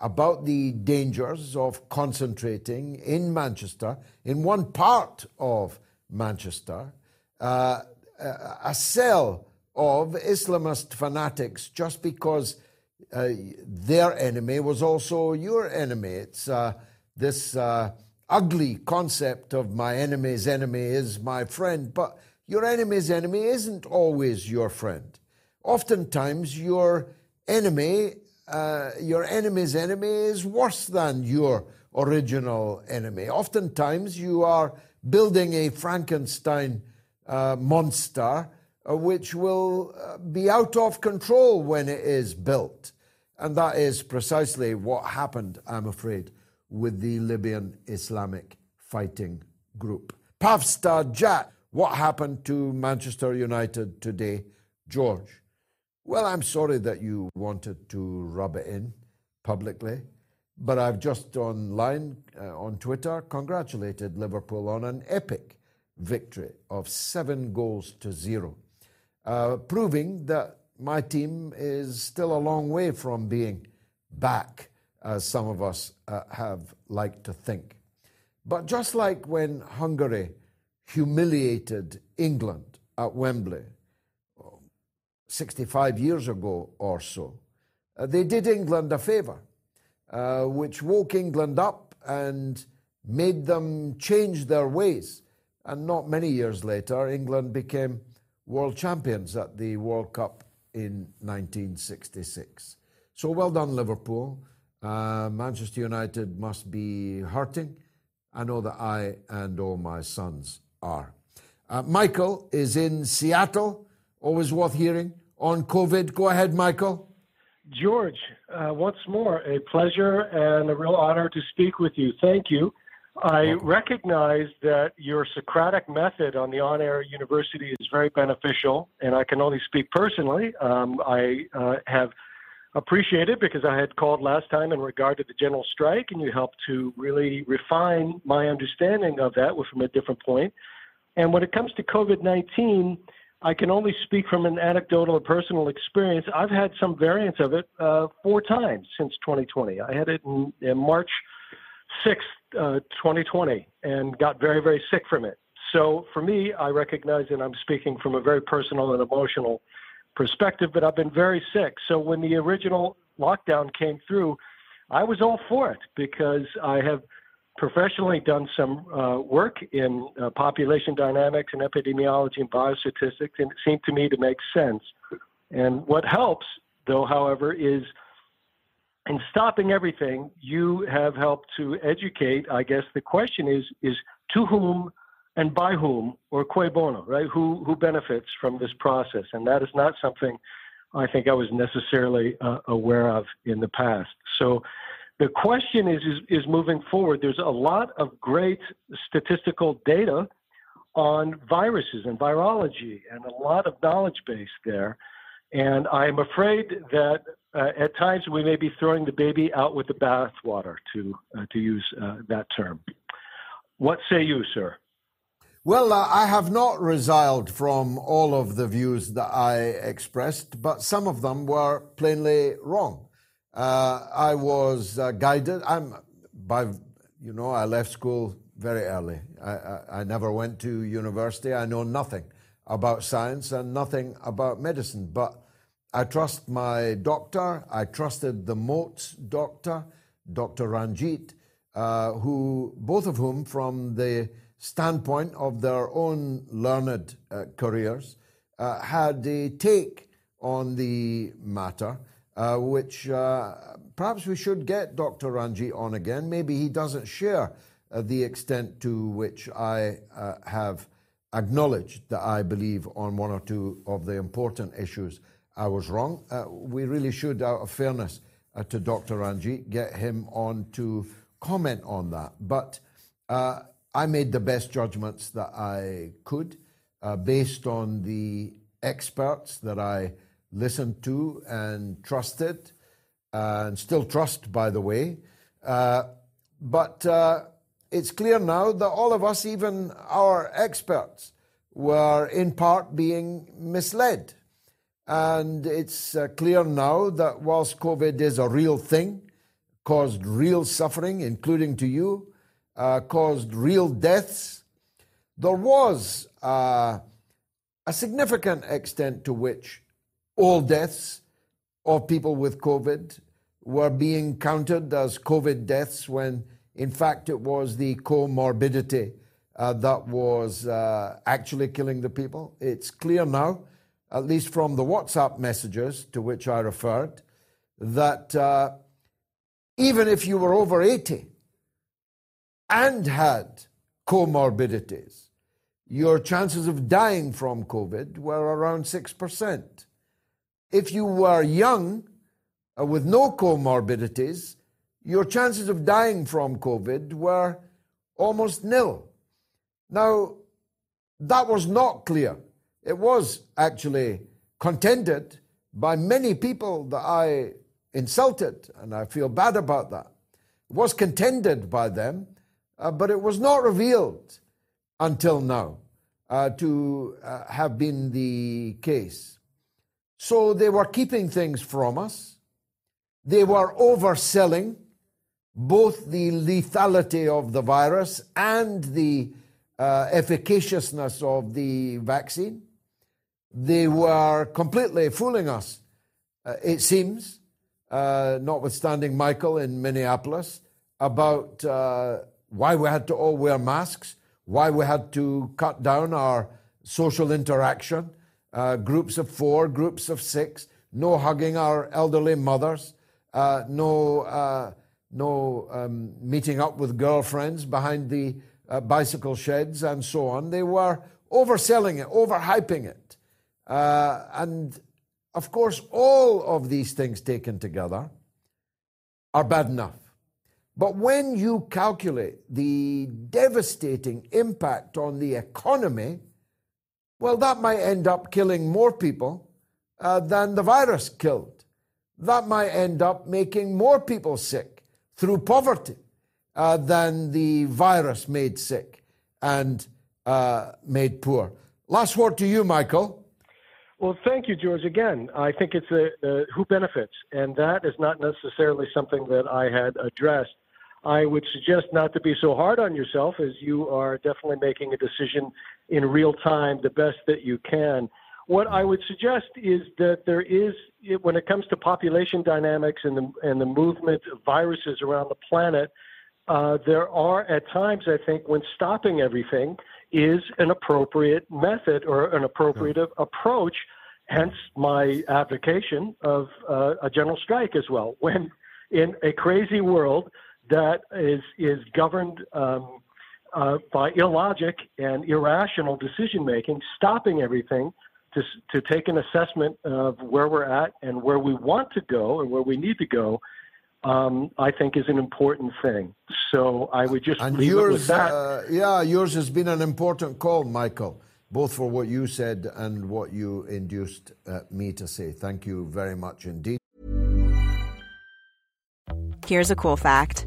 about the dangers of concentrating in Manchester, in one part of Manchester, uh, a cell of Islamist fanatics just because uh, their enemy was also your enemy. It's uh, this uh, ugly concept of my enemy's enemy is my friend, but your enemy's enemy isn't always your friend. Oftentimes, your enemy uh, your enemy's enemy is worse than your original enemy. Oftentimes, you are building a Frankenstein uh, monster uh, which will uh, be out of control when it is built. And that is precisely what happened, I'm afraid, with the Libyan Islamic Fighting Group. Pavstad Jat, what happened to Manchester United today, George? Well, I'm sorry that you wanted to rub it in publicly, but I've just online uh, on Twitter congratulated Liverpool on an epic victory of seven goals to zero, uh, proving that my team is still a long way from being back, as some of us uh, have liked to think. But just like when Hungary humiliated England at Wembley 65 years ago or so, uh, they did England a favour, uh, which woke England up and made them change their ways. And not many years later, England became world champions at the World Cup in 1966. So well done, Liverpool. Uh, Manchester United must be hurting. I know that I and all my sons are. Uh, Michael is in Seattle, always worth hearing, on COVID. Go ahead, Michael. George, uh, once more, a pleasure and a real honor to speak with you. Thank you. I recognize that your Socratic method on the on air university is very beneficial, and I can only speak personally. Um, I uh, have appreciated because I had called last time in regard to the general strike, and you helped to really refine my understanding of that from a different point. And when it comes to COVID 19, I can only speak from an anecdotal or personal experience. I've had some variants of it uh, four times since 2020. I had it in, in March 6th, uh, 2020, and got very, very sick from it. So for me, I recognize that I'm speaking from a very personal and emotional perspective, but I've been very sick. So when the original lockdown came through, I was all for it because I have professionally done some uh, work in uh, population dynamics and epidemiology and biostatistics, and it seemed to me to make sense. And what helps, though, however, is in stopping everything, you have helped to educate. I guess the question is is to whom and by whom or cui bono, right? Who who benefits from this process? And that is not something I think I was necessarily uh, aware of in the past. So the question is, is is moving forward. There's a lot of great statistical data on viruses and virology, and a lot of knowledge base there. And I'm afraid that uh, at times we may be throwing the baby out with the bathwater, to uh, to use uh, that term. What say you, sir? Well, uh, I have not resiled from all of the views that I expressed, but some of them were plainly wrong. Uh, I was uh, guided. I'm by, you know, I left school very early. I, I, I, never went to university. I know nothing about science and nothing about medicine, but I trust my doctor. I trusted the Moats doctor, Dr. Ranjit, uh, who both of whom, from the standpoint of their own learned uh, careers, uh, had a take on the matter, uh, which uh, perhaps we should get Dr. Ranji on again. Maybe he doesn't share uh, the extent to which I uh, have acknowledged that I believe on one or two of the important issues I was wrong. we really should, out of fairness to Dr. Ranji, get him on to comment on that. But I made the best judgments that I could uh, based on the experts that I listened to and trusted, and still trust, by the way. Uh, but uh, it's clear now that all of us, even our experts, were in part being misled. And it's uh, clear now that whilst COVID is a real thing, caused real suffering, including to you, uh, caused real deaths. There was uh, a significant extent to which all deaths of people with COVID were being counted as COVID deaths when, in fact, it was the comorbidity uh, that was uh, actually killing the people. It's clear now, at least from the WhatsApp messages to which I referred, that uh, even if you were over 80, and had comorbidities, your chances of dying from COVID were around 6%. If you were young uh, with no comorbidities, your chances of dying from COVID were almost nil. Now, that was not clear. It was actually contended by many people that I insulted, and I feel bad about that. It was contended by them uh, but it was not revealed until now uh, to uh, have been the case. So they were keeping things from us. They were overselling both the lethality of the virus and the uh, efficaciousness of the vaccine. They were completely fooling us, uh, it seems, uh, notwithstanding Michael in Minneapolis, about why we had to all wear masks, why we had to cut down our social interaction, uh, groups of four, groups of six, no hugging our elderly mothers, uh, no, uh, no um, meeting up with girlfriends behind the uh, bicycle sheds, and so on. They were overselling it, overhyping it. Uh, and of course, all of these things taken together are bad enough. But when you calculate the devastating impact on the economy, well, that might end up killing more people uh, than the virus killed. That might end up making more people sick through poverty uh, than the virus made sick and uh, made poor. Last word to you, Michael. Well, thank you, George. Again, I think it's a, uh, who benefits, and that is not necessarily something that I had addressed. I would suggest not to be so hard on yourself as you are definitely making a decision in real time, the best that you can. What I would suggest is that there is, when it comes to population dynamics and the, and the movement of viruses around the planet, uh, there are at times, I think, when stopping everything is an appropriate method or an appropriate approach. Hence, my advocation of uh, a general strike as well. When in a crazy world that is is governed um, uh, by illogic and irrational decision making, stopping everything to to take an assessment of where we're at and where we want to go and where we need to go um, I think is an important thing. So I would just and leave yours, it with that. Uh, yeah, yours has been an important call, Michael, both for what you said and what you induced uh, me to say. Thank you very much indeed. Here's a cool fact: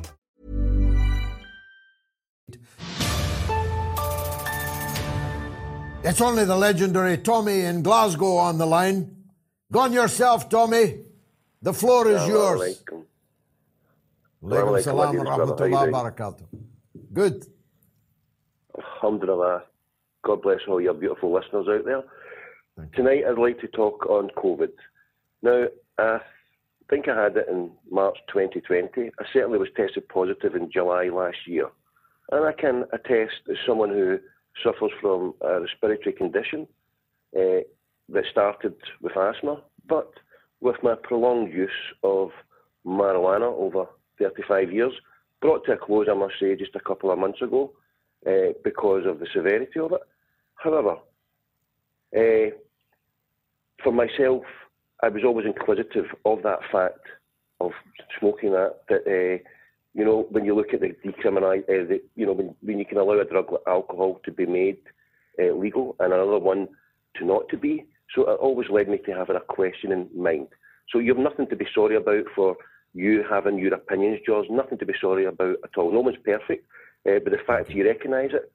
It's only the legendary Tommy in Glasgow on the line. Gone yourself, Tommy. The floor is yours. Alaikum salam wa rahmatullahi wa barakatuh. Good. Alhamdulillah. God bless all your beautiful listeners out there. Tonight I'd like to talk on COVID. Now, I think I had it in March 2020. I certainly was tested positive in July last year. And I can attest as someone who suffers from a respiratory condition uh, that started with asthma, but with my prolonged use of marijuana over 35 years, brought to a close, I must say, just a couple of months ago uh, because of the severity of it. However, uh, for myself, I was always inquisitive of that fact of smoking that, that uh, you know, when you look at the decriminalise, uh, you know, when, when you can allow a drug like alcohol to be made uh, legal and another one to not to be, so it always led me to having a question in mind. So you have nothing to be sorry about for you having your opinions, George. Nothing to be sorry about at all. No one's perfect, uh, but the fact that you recognise it,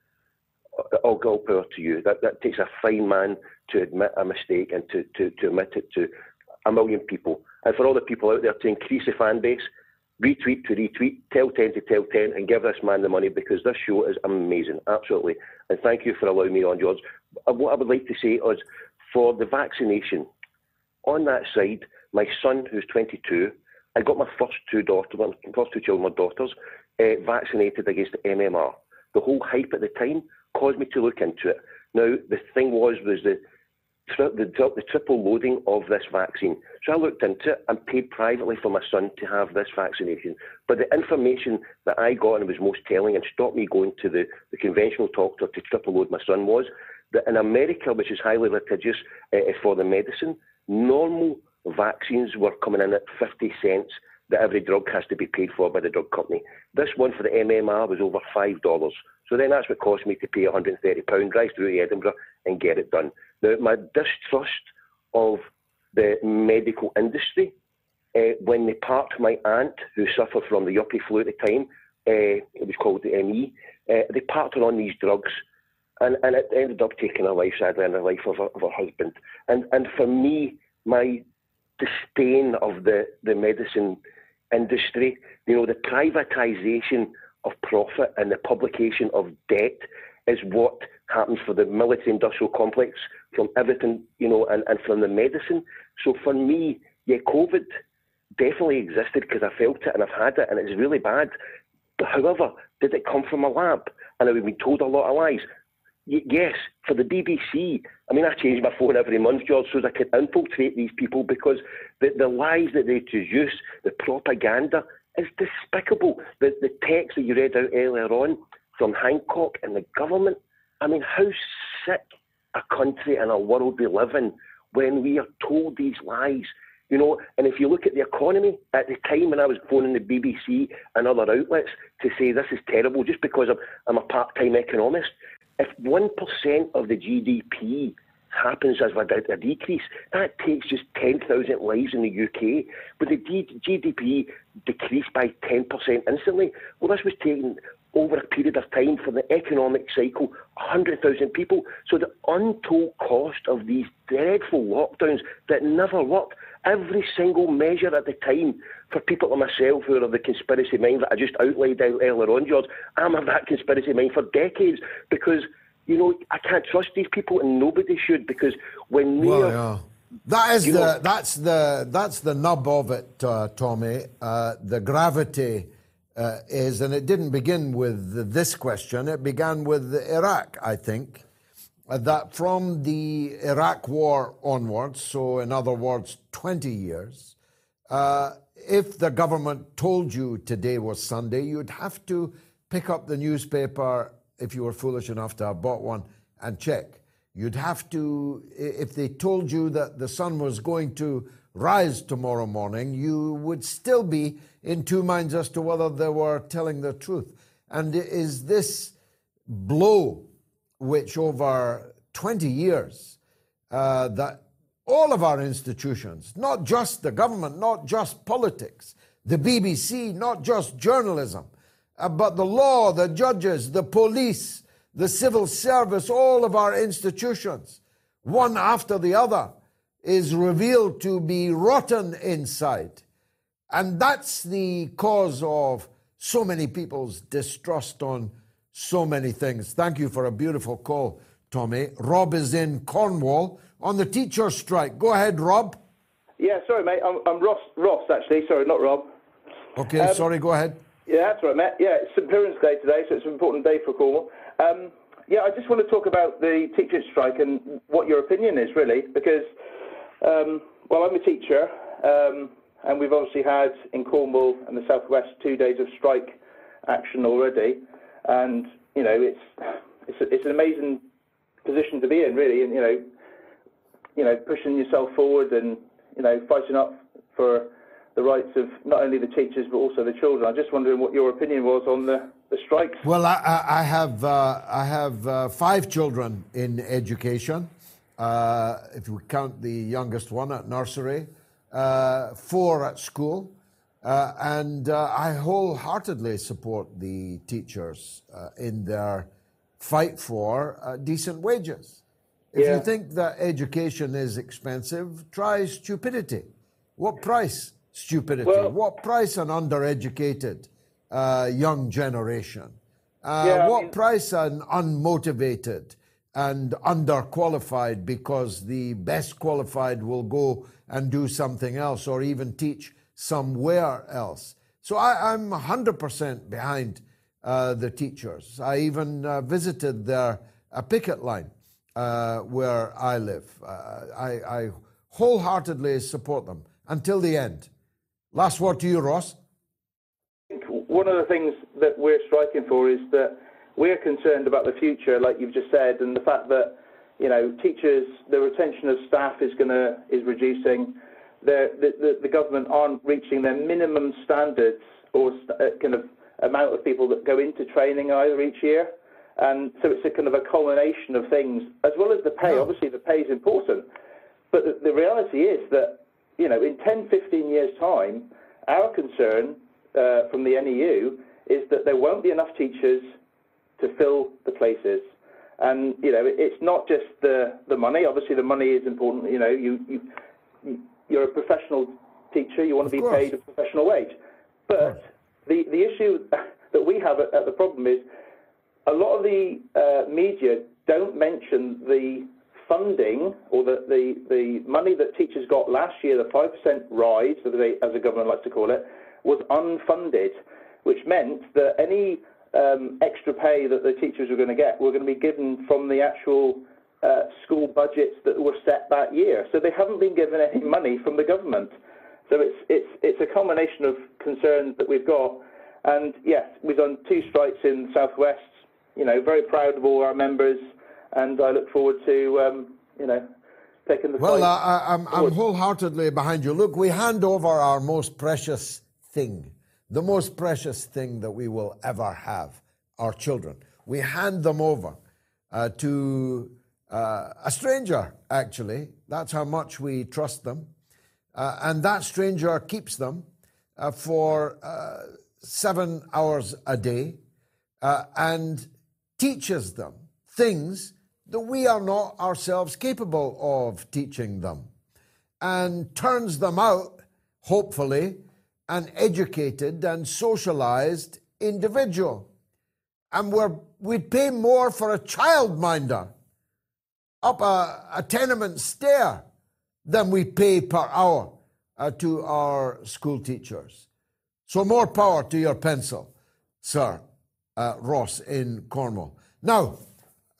uh, all go power to you. That that takes a fine man to admit a mistake and to, to, to admit it to a million people. And for all the people out there to increase the fan base, retweet to retweet, tell 10 to tell 10, and give this man the money because this show is amazing, absolutely. And thank you for allowing me on, George. Uh, what I would like to say is for the vaccination. On that side, my son, who's 22, I got my first two daughters, my first two children, my daughters, uh, vaccinated against MMR. The whole hype at the time caused me to look into it. Now, the thing was, was the, tri- the, the triple loading of this vaccine. So I looked into it and paid privately for my son to have this vaccination. But the information that I got and was most telling and stopped me going to the, the conventional doctor to triple load my son was that in America, which is highly litigious uh, for the medicine, normal vaccines were coming in at 50 cents that every drug has to be paid for by the drug company. This one for the MMR was over $5. So then that's what cost me to pay £130, drive through to Edinburgh and get it done. My distrust of the medical industry, uh, when they parked my aunt, who suffered from the yuppie flu at the time, uh, it was called the ME, Uh, they partnered on these drugs, and, and it ended up taking her life, sadly, and the life of her, of her husband. And and for me, my disdain of the, the medicine industry, you know, the privatisation of profit and the publication of debt is what happens for the military industrial complex from everything, you know, and, and from the medicine. So for me, yeah, COVID definitely existed because I felt it and I've had it and it's really bad. But however, did it come from a lab? And we been told a lot of lies? Y- yes, for the BBC. I mean, I change my phone every month, George, so I can infiltrate these people because the, the lies that they produce, the propaganda, is despicable. The, the text that you read out earlier on from Hancock and the government, I mean, how sick a country and a world we live in when we are told these lies. You know, and if you look at the economy at the time when I was phoning the BBC and other outlets to say this is terrible, just because I'm, I'm a part-time economist, if one percent of the GDP happens as a, decrease, that takes just 10,000 lives in the UK. But the GDP decreased by 10% instantly. Well, this was taking over a period of time for the economic cycle, 100,000 people. So the untold cost of these dreadful lockdowns that never worked, every single measure at the time for people like myself who are of the conspiracy mind that I just outlined earlier on, George, I'm of that conspiracy mind for decades because, you know, I can't trust these people and nobody should because when we well, are, yeah. That is the know, that's the that's the nub of it, uh, Tommy. Uh, the gravity uh, is, and it didn't begin with this question. It began with Iraq, I think. Uh, that from the Iraq War onwards, so in other words, 20 years, uh, if the government told you today was Sunday, you'd have to pick up the newspaper if you were foolish enough to have bought one and check. You'd have to, if they told you that the sun was going to rise tomorrow morning, you would still be in two minds as to whether they were telling the truth. And is this blow, which over 20 years, uh, that all of our institutions, not just the government, not just politics, the BBC, not just journalism, uh, but the law, the judges, the police, the civil service, all of our institutions, one after the other, is revealed to be rotten inside. And that's the cause of so many people's distrust on so many things. Thank you for a beautiful call, Tommy. Rob is in Cornwall on the teacher strike. Go ahead, Rob. Yeah, sorry, mate. I'm, I'm Ross, Ross, actually. Sorry, not Rob. Okay, um, sorry, go ahead. Yeah, that's right, Matt. Yeah, it's St. Piran's Day today, so it's an important day for Cornwall. Um, yeah, I just want to talk about the teachers' strike and what your opinion is, really, because, um, well, I'm a teacher, um, and we've obviously had in Cornwall and the southwest two days of strike action already, and you know it's it's, a, it's an amazing position to be in, really, and you know, you know, pushing yourself forward and you know, fighting up for the rights of not only the teachers but also the children. I'm just wondering what your opinion was on the, the strikes. Well, I, I have uh, I have uh, five children in education. Uh, if we count the youngest one at nursery, uh, four at school, uh, and uh, I wholeheartedly support the teachers in their fight for decent wages. If yeah. you think that education is expensive, try stupidity. What price? Stupidity. Well, what price an undereducated uh, young generation? Uh, yeah, what I mean, price an unmotivated and underqualified because the best qualified will go and do something else or even teach somewhere else? So I, am 100% behind uh, the teachers. I even uh, visited their picket line uh, where I live. Uh, I, I, wholeheartedly support them until the end. Last word to you, Ross. One of the things that we're striking for is that we're concerned about the future, like you've just said, and the fact that you know teachers, the retention of staff is going to is reducing. The, the, the government aren't reaching their minimum standards or st- uh, kind of amount of people that go into training either each year. And so it's a kind of a culmination of things, as well as the pay. Obviously, the pay is important. But the, the, reality is that, you know, in 10, 15 years' time, our concern uh, from the NEU is that there won't be enough teachers to fill the places. And you know, it's not just the the money. Obviously, the money is important. You know, you you you're a professional teacher. You want to be paid a professional wage. But the the issue that we have at, at the problem is a lot of the uh, media don't mention the funding or the, the, the money that teachers got last year, the 5% rise, as, they, as the government likes to call it, was unfunded, which meant that any um, extra pay that the teachers were going to get were going to be given from the actual uh, school budgets that were set that year. So they haven't been given any money from the government. So it's, it's, it's a combination of concerns that we've got. And yes, we've done two strikes in the Southwest. You know, very proud of all our members and I look forward to um, you know taking the. Well, uh, I'm I'm wholeheartedly behind you. Look, we hand over our most precious thing, the most precious thing that we will ever have, our children. We hand them over uh, to uh, a stranger. Actually, that's how much we trust them, uh, and that stranger keeps them uh, for uh, seven hours a day and teaches them things that we are not ourselves capable of teaching them and turns them out, hopefully, an educated and socialized individual. And we're, we'd pay more for a childminder up a, a tenement stair than we pay per hour uh, to our school teachers. So more power to your pencil, sir, uh, Ross in Cornwall. Now,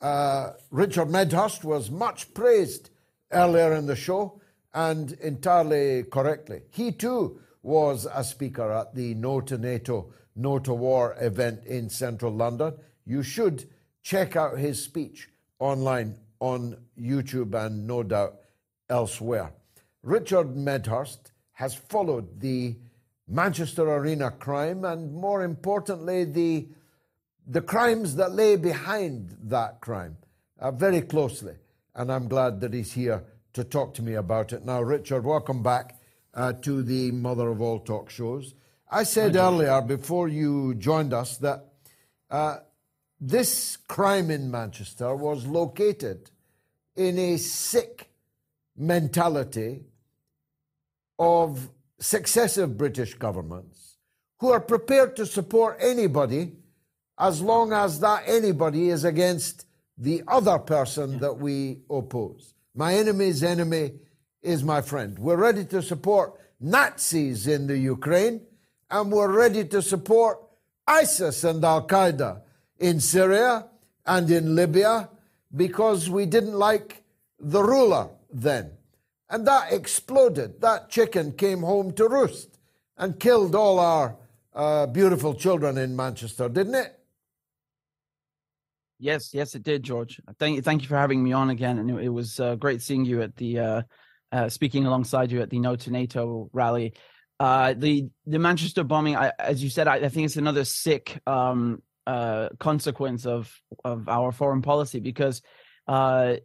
uh, Richard Medhurst was much praised earlier in the show and entirely correctly. He too was a speaker at the No to NATO, No to War event in central London. You should check out his speech online on YouTube and no doubt elsewhere. Richard Medhurst has followed the Manchester Arena crime and, more importantly, the the crimes that lay behind that crime uh, very closely. And I'm glad that he's here to talk to me about it. Now, Richard, welcome back uh, to the Mother of All Talk shows. I said earlier, before you joined us, that uh, this crime in Manchester was located in a sick mentality of successive British governments who are prepared to support anybody as long as that anybody is against the other person that we oppose. My enemy's enemy is my friend. We're ready to support Nazis in the Ukraine, and we're ready to support ISIS and Al Qaeda in Syria and in Libya because we didn't like the ruler then. And that exploded. That chicken came home to roost and killed all our uh, beautiful children in Manchester, didn't it? Yes, yes, it did, George. Thank you, thank you for having me on again, and it, it was uh, great seeing you at the uh, uh, speaking alongside you at the No to NATO rally. Uh, the the Manchester bombing, I, as you said, I, I, think it's another sick um, uh, consequence of of our foreign policy because uh,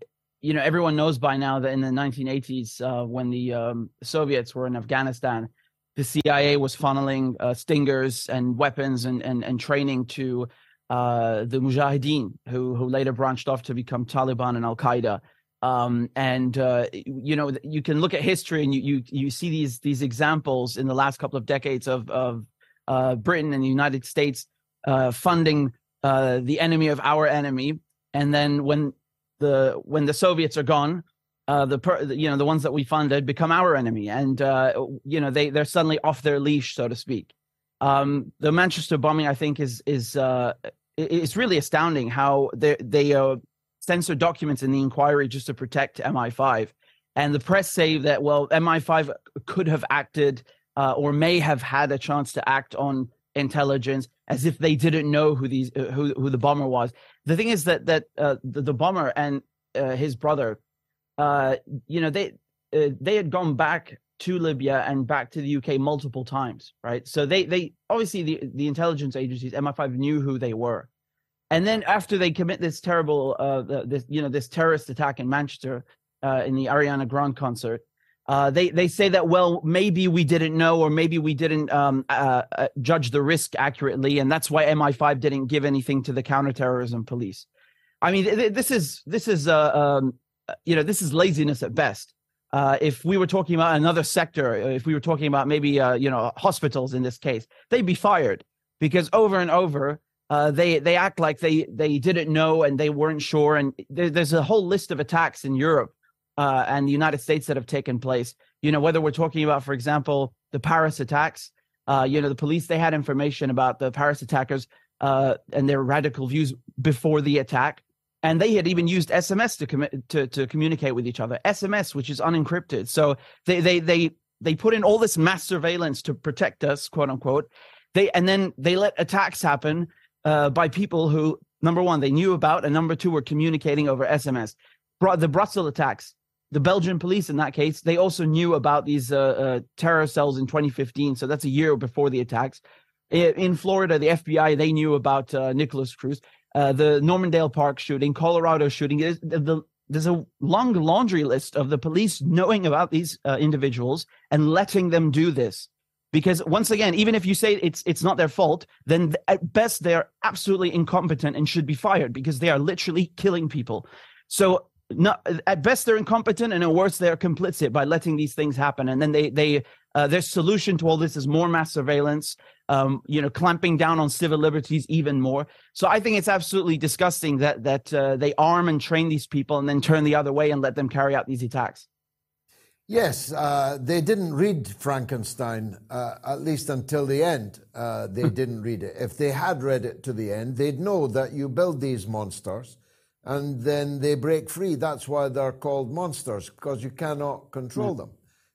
you know everyone knows by now that in the 1980s, when the um, Soviets were in Afghanistan, the CIA was funneling stingers and weapons and and, and training to uh, the Mujahideen, who who later branched off to become Taliban and Al Qaeda. Um, and uh, you know, you can look at history and you you you see these these examples in the last couple of decades of of uh, Britain and the United States uh, funding uh, the enemy of our enemy, and then when the when the Soviets are gone, uh, the you know the ones that we funded become our enemy, and uh, you know they they're suddenly off their leash, so to speak. Um, the Manchester bombing, I think, is is it's really astounding how they they censor documents in the inquiry just to protect MI5, and the press say that well MI5 could have acted uh, or may have had a chance to act on intelligence as if they didn't know who these uh, who who the bomber was. The thing is that that uh, the, the, bomber and uh, his brother, uh, you know they they had gone back to Libya and back to the UK multiple times, right? So they they obviously the the intelligence agencies MI5 knew who they were, and then after they commit this terrible uh this you know this terrorist attack in Manchester uh, in the Ariana Grande concert, Uh, they they say that well maybe we didn't know or maybe we didn't um, uh, uh, judge the risk accurately and that's why MI5 didn't give anything to the counterterrorism police. I mean th- this is this is uh, um, you know this is laziness at best. Uh, if we were talking about another sector, if we were talking about maybe uh, you know hospitals in this case, they'd be fired because over and over they they act like they they didn't know and they weren't sure. And there, there's a whole list of attacks in Europe uh, and the United States that have taken place. You know, whether we're talking about, for example, the Paris attacks. Uh, you know, the police they had information about the Paris attackers uh, and their radical views before the attack, and they had even used SMS to to to communicate with each other. SMS, which is unencrypted, so they they they they put in all this mass surveillance to protect us, quote unquote. They and then they let attacks happen uh, by people who number one they knew about, and number two were communicating over SMS. The Brussels attacks the Belgian police, in that case, they also knew about these uh, uh, terror cells in 2015. So that's a year before the attacks. In Florida, the FBI they knew about uh, Nikolas Cruz. Uh, the Normandale Park shooting, Colorado shooting. There's, the, there's a long laundry list of the police knowing about these uh, individuals and letting them do this. Because once again, even if you say it's it's not their fault, then at best they are absolutely incompetent and should be fired because they are literally killing people. So not at best they're incompetent and at worst they're complicit by letting these things happen. And then they they uh, their solution to all this is more mass surveillance um, you know clamping down on civil liberties even more. So i think it's absolutely disgusting that that uh, they arm and train these people and then turn the other way and let them carry out these attacks yes uh, they didn't read frankenstein uh, at least until the end uh, they didn't read it if they had read it to the end they'd know that you build these monsters and then they break free. That's why they're called monsters, because you cannot control mm. them.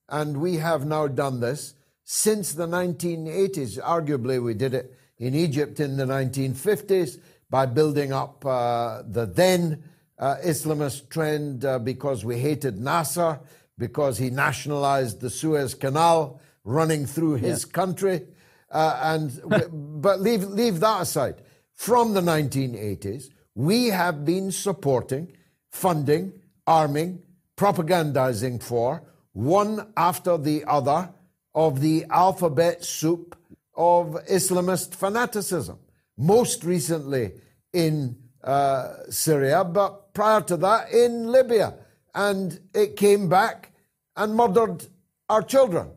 And we have now done this since the 1980s. Arguably, we did it in Egypt in the 1950s by building up uh, the then uh, Islamist trend uh, because we hated Nasser, because he nationalized the Suez Canal running through his yeah. country. Uh, and but leave leave that aside. From the 1980s, we have been supporting, funding, arming, propagandizing for one after the other of the alphabet soup of Islamist fanaticism. Most recently in uh, Syria, but prior to that in Libya. And it came back and murdered our children.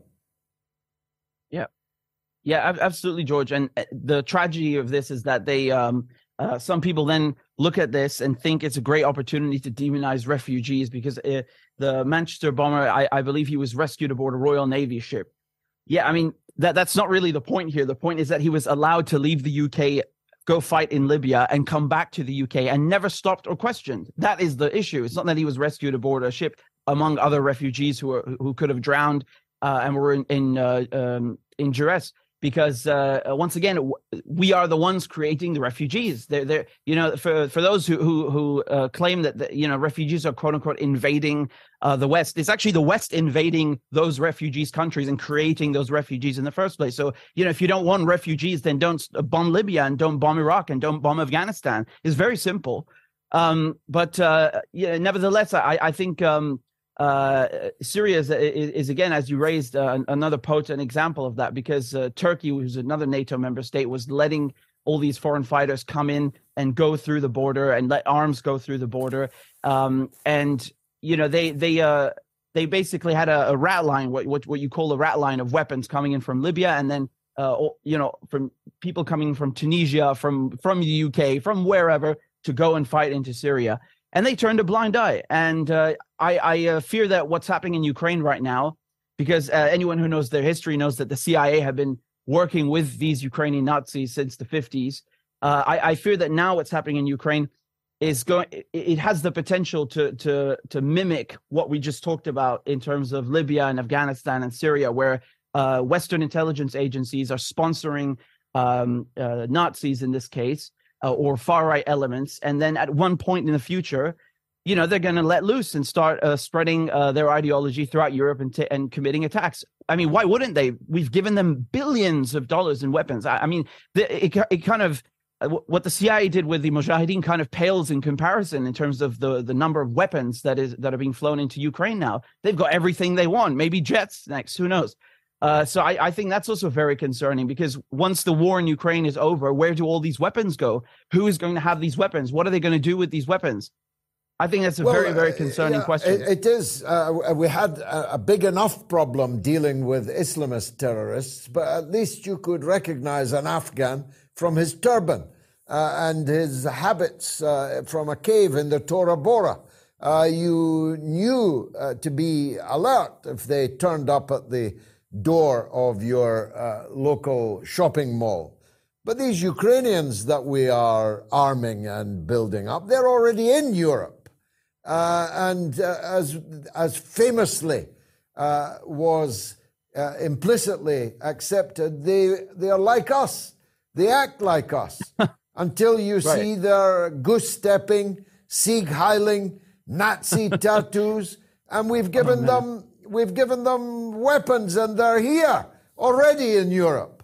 Yeah. Yeah, absolutely, George. And uh, the tragedy of this is that they, um, uh, some people then look at this and think it's a great opportunity to demonize refugees because uh, the Manchester bomber, I, I, believe he was rescued aboard a Royal Navy ship. Yeah, I mean that that's not really the point here. The point is that he was allowed to leave the UK, go fight in Libya, and come back to the UK and never stopped or questioned. That is the issue. It's not that he was rescued aboard a ship among other refugees who were who could have drowned uh, and were in in, uh, um, in duress because uh, uh once again we are the ones creating the refugees. They're, they're you know for for those who who, who uh, claim that the, you know refugees are quote unquote invading uh, the west it's actually the west invading those refugees countries and creating those refugees in the first place. So you know if you don't want refugees then don't bomb libya and don't bomb iraq and don't bomb afghanistan. It's very simple. Um, but uh, yeah, nevertheless i i think um, uh, Syria is, is, is, again, as you raised, uh, another potent example of that because uh, Turkey, who's another NATO member state, was letting all these foreign fighters come in and go through the border and let arms go through the border. Um, and you know, they they uh, they basically had a, a rat line, what, what what you call a rat line of weapons coming in from Libya, and then uh, you know, from people coming from Tunisia, from from the UK, from wherever to go and fight into Syria and they turned a blind eye. And uh, I, I uh, fear that what's happening in Ukraine right now, because uh, anyone who knows their history knows that the CIA have been working with these Ukrainian Nazis since the 50s. Uh, I, I, fear that now what's happening in Ukraine is going. It has the potential to to to mimic what we just talked about in terms of Libya and Afghanistan and Syria, where uh, Western intelligence agencies are sponsoring um, uh, Nazis in this case uh, or far right elements, and then at one point in the future, you know, they're going to let loose and start uh, spreading uh, their ideology throughout Europe and, t- and committing attacks. I mean, why wouldn't they? We've given them billions of dollars in weapons. I, I mean, the, it, it kind of what the CIA did with the Mujahideen kind of pales in comparison in terms of the the number of weapons that is that are being flown into Ukraine now. They've got everything they want, maybe jets next, who knows? Uh, so I, I, think that's also very concerning because once the war in Ukraine is over, where do all these weapons go? Who is going to have these weapons? What are they going to do with these weapons? I think that's a well, very, very uh, concerning yeah, question. it, it is. Uh, we had a, a, big enough problem dealing with Islamist terrorists, but at least you could recognize an Afghan from his turban uh, and his habits uh, from a cave in the Tora Bora. Uh, you knew uh, to be alert if they turned up at the door of your local shopping mall. But these Ukrainians that we are arming and building up, they're already in Europe. Uh, and uh, as, as famously uh, was uh, implicitly accepted, they, they are like us. They act like us until you right. see their goose stepping, Sieg Heiling, Nazi tattoos, and we've given oh, them we've given them weapons, and they're here already in Europe.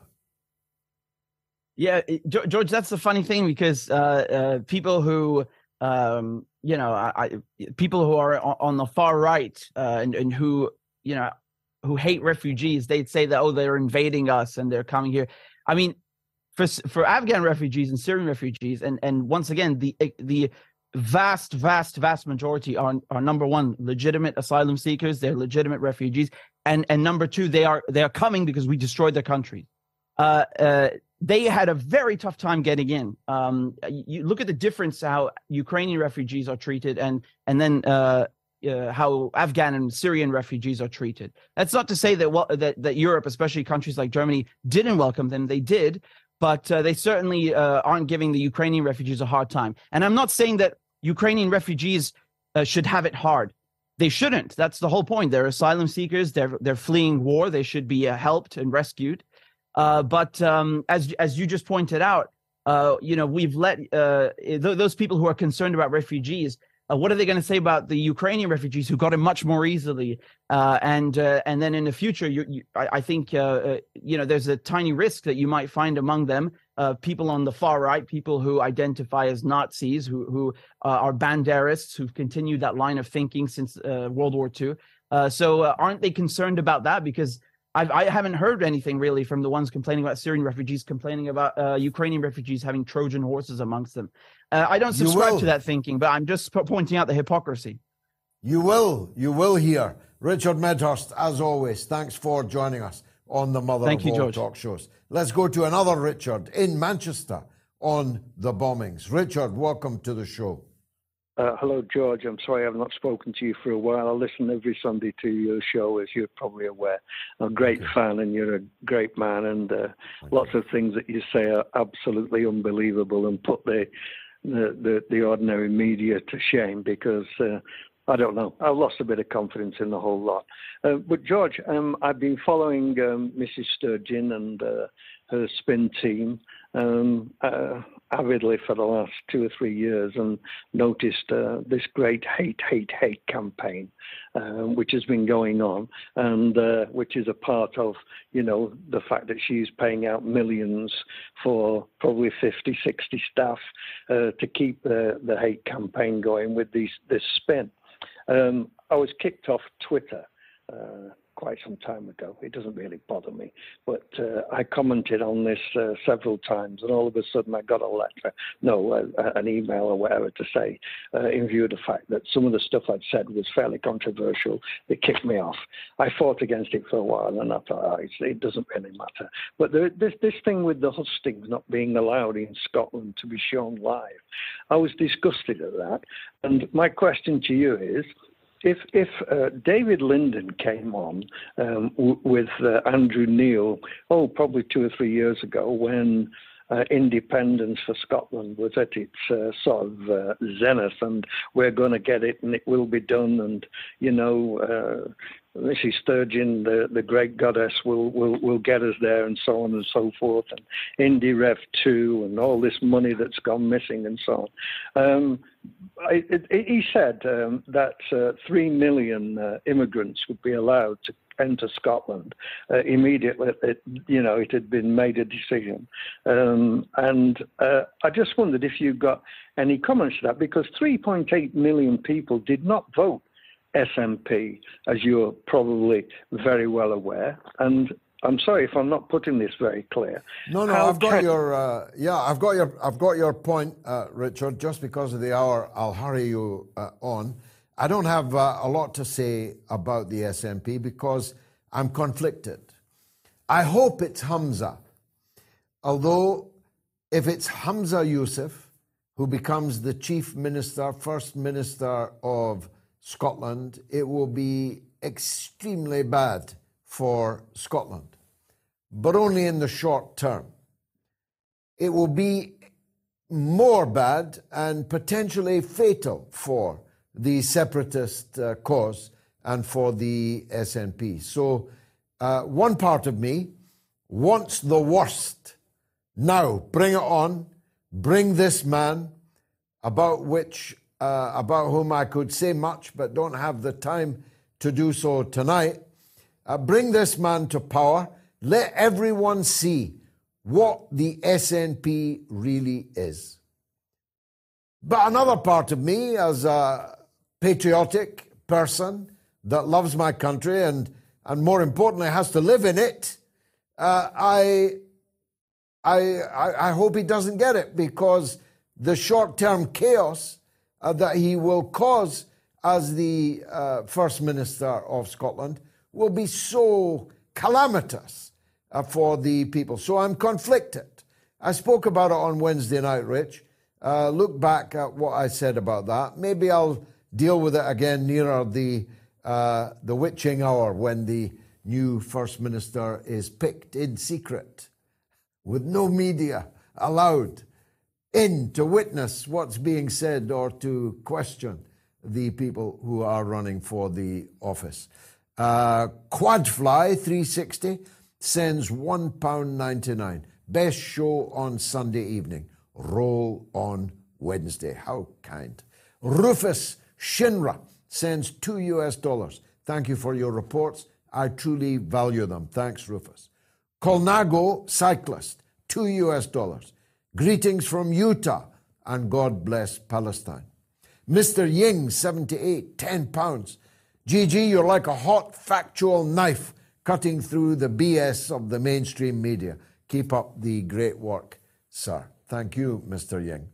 Yeah, George, that's the funny thing because uh, uh, people who um, you know, I, I, people who are on the far right uh, and, and who, you know, who hate refugees, they'd say that, oh, they're invading us and they're coming here. I mean, for for Afghan refugees and Syrian refugees, and and once again, the the vast, vast, vast majority are are number one legitimate asylum seekers. They're legitimate refugees, and and number two, they are they are coming because we destroyed their country. Uh, uh, they had a very tough time getting in. Um, you look at the difference how Ukrainian refugees are treated, and and then uh, uh, how Afghan and Syrian refugees are treated. That's not to say that well, that that Europe, especially countries like Germany, didn't welcome them. They did, but uh, they certainly uh, aren't giving the Ukrainian refugees a hard time. And I'm not saying that Ukrainian refugees uh, should have it hard. They shouldn't. That's the whole point. They're asylum seekers. They're they're fleeing war. They should be uh, helped and rescued. Uh, but um, as as you just pointed out, uh, you know, we've let th- those people who are concerned about refugees. Uh, what are they going to say about the Ukrainian refugees who got it much more easily? Uh, and uh, and then in the future, you, you, I, I, think uh, uh, you know there's a tiny risk that you might find among them people on the far right, people who identify as Nazis, who who are Banderists, who've continued that line of thinking since World War II. so aren't they concerned about that? Because I've, I haven't heard anything really from the ones complaining about Syrian refugees, complaining about uh, Ukrainian refugees having Trojan horses amongst them. Uh, I don't subscribe to that thinking, but I'm just pointing out the hypocrisy. You will, you will hear. Richard Medhurst, as always, thanks for joining us on the Mother Thank of you, All George. Talk shows. Let's go to another Richard in Manchester on the bombings. Richard, welcome to the show. Uh, hello, George. I'm sorry I've not spoken to you for a while. I listen every Sunday to your show, as you're probably aware. I'm a great fan, and you're a great man, and uh, lots of things that you say are absolutely unbelievable and put the the, the, the ordinary media to shame because uh, I don't know. I've lost a bit of confidence in the whole lot. Uh, but George, um, I've been following um, Mrs. Sturgeon and uh, spin team um, uh, avidly for the last two or three years and noticed uh, this great hate, hate, hate campaign, um, which has been going on, and uh, which is a part of, you know, the fact that she's paying out millions for probably 50, 60 staff uh, to keep the, the hate campaign going with these, this spin. Um, I was kicked off Twitter. Quite some time ago. It doesn't really bother me. But uh, I commented on this uh, several times, and all of a sudden I got a letter, no, uh, an email or whatever to say, uh, in view of the fact that some of the stuff I'd said was fairly controversial. It kicked me off. I fought against it for a while, and I thought, oh, it doesn't really matter. But there, this, this thing with the hustings not being allowed in Scotland to be shown live, I was disgusted at that. And my question to you is, if if uh, David Linden came on um, w- with uh, Andrew Neil, oh, probably two or three years ago, when uh, independence for Scotland was at its uh, sort of uh, zenith, and we're going to get it, and it will be done, and you know, Mrs. Sturgeon, the, the great goddess, will, will, will get us there, and so on and so forth, and Indy Ref 2, and all this money that's gone missing, and so on. Um, it, it, he said um, that uh, 3 million uh, immigrants would be allowed to enter Scotland uh, immediately. It, you know, it had been made a decision, um, and uh, I just wondered if you got any comments to that because 3.8 million people did not vote SNP, as you're probably very well aware. And I'm sorry if I'm not putting this very clear. No, no, How I've got your uh, yeah, I've got your I've got your point, uh, Richard. Just because of the hour, I'll hurry you uh, on. I don't have uh, a lot to say about the SNP because I'm conflicted. I hope it's Hamza, although if it's Hamza Yousaf who becomes the chief minister, first minister of Scotland, it will be extremely bad for Scotland, but only in the short term. It will be more bad and potentially fatal for the separatist uh, cause and for the SNP. So, uh, one part of me wants the worst. Now, bring it on. Bring this man, about which uh, about whom I could say much but don't have the time to do so tonight. Uh, bring this man to power. Let everyone see what the SNP really is. But another part of me, as a patriotic person that loves my country and, and more importantly has to live in it, uh, I, I, I hope he doesn't get it because the short term chaos uh, that he will cause as the uh, First Minister of Scotland will be so calamitous uh, for the people. So I'm conflicted. I spoke about it on Wednesday night, Rich. Uh, look back at what I said about that. Maybe I'll deal with it again nearer the uh, the witching hour when the new First Minister is picked in secret with no media allowed in to witness what's being said or to question the people who are running for the office. Uh, Quadfly 360 sends £1.99. Best show on Sunday evening. Roll on Wednesday. How kind. Rufus Shinra sends two US dollars. Thank you for your reports. I truly value them. Thanks, Rufus. Colnago Cyclist, two US dollars. Greetings from Utah and God bless Palestine. Mr. Ying, 78, 10 pounds. GG, you're like a hot factual knife cutting through the BS of the mainstream media. Keep up the great work, sir. Thank you, Mr. Ying.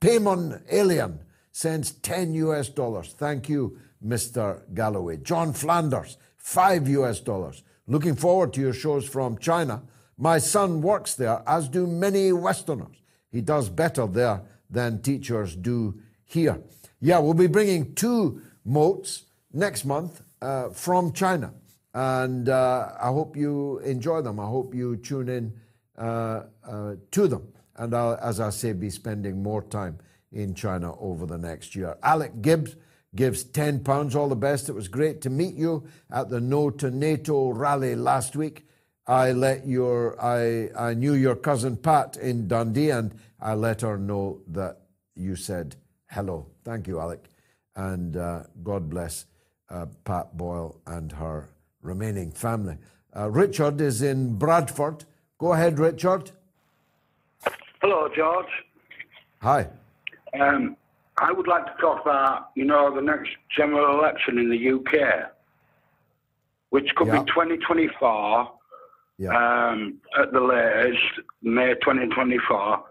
Paymon Alien sends 10 US dollars. Thank you, Mr. Galloway. John Flanders, 5 US dollars. Looking forward to your shows from China. My son works there, as do many Westerners. He does better there than teachers do here. Yeah, we'll be bringing two moats next month uh, from China. And uh, I hope you enjoy them. I hope you tune in uh, uh to them. And I'll, as I say, be spending more time in China over the next year. Alec Gibbs gives £10. All the best. It was great to meet you at the No to NATO rally last week. I let your I I knew your cousin Pat in Dundee, and I let her know that you said hello. Thank you, Alec, and uh, God bless uh, Pat Boyle and her remaining family. Uh, Richard is in Bradford. Go ahead, Richard. Hello, George. Hi. Um, I would like to talk about, you know, the next general election in the UK, which could be 2024 yeah. um, at the latest, May 2024.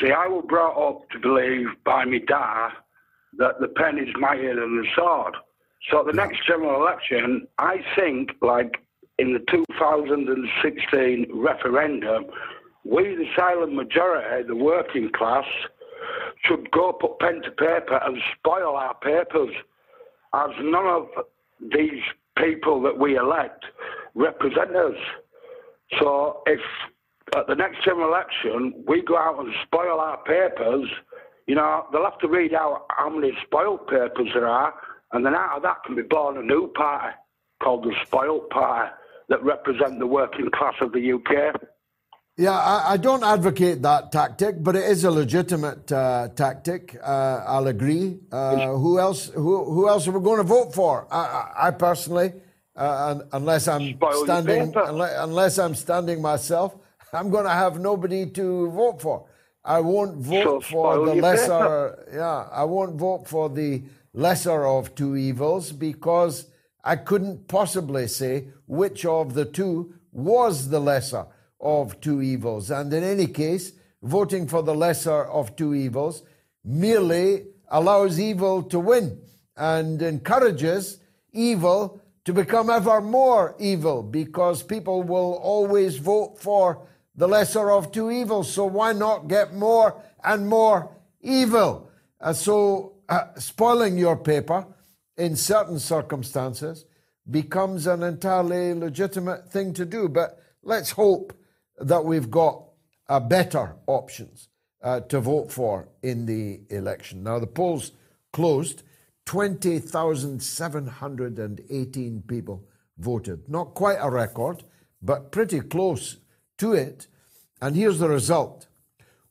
See, I was brought up to believe by my dad that the pen is mightier than the sword. So the next general election, I think, like in the 2016 referendum, we, the silent majority, the working class, should go put pen to paper and spoil our papers, as none of these people that we elect represent us. So if at the next general election we go out and spoil our papers, you know, they'll have to read out how many spoiled papers there are, and then out of that can be born a new party. called the Spoilt Party that represent the working class of the UK. Yeah, I, I, don't advocate that tactic, but it is a legitimate uh, tactic. Uh, I'll agree. Uh, who else? Who, who else are we going to vote for? I, I personally, uh, unless I'm Spoil standing, unless, unless, I'm standing myself, I'm going to have nobody to vote for. I won't vote so for the lesser. Paper. Yeah, I won't vote for the lesser of two evils because I couldn't possibly say which of the two was the lesser of two evils. And in any case, voting for the lesser of two evils merely allows evil to win and encourages evil to become ever more evil because people will always vote for the lesser of two evils. So why not get more and more evil? Uh, so uh, spoiling your paper in certain circumstances becomes an entirely legitimate thing to do. But let's hope that we've got uh, better options uh, to vote for in the election. Now, the polls closed. 20,718 people voted. Not quite a record, but pretty close to it. And here's the result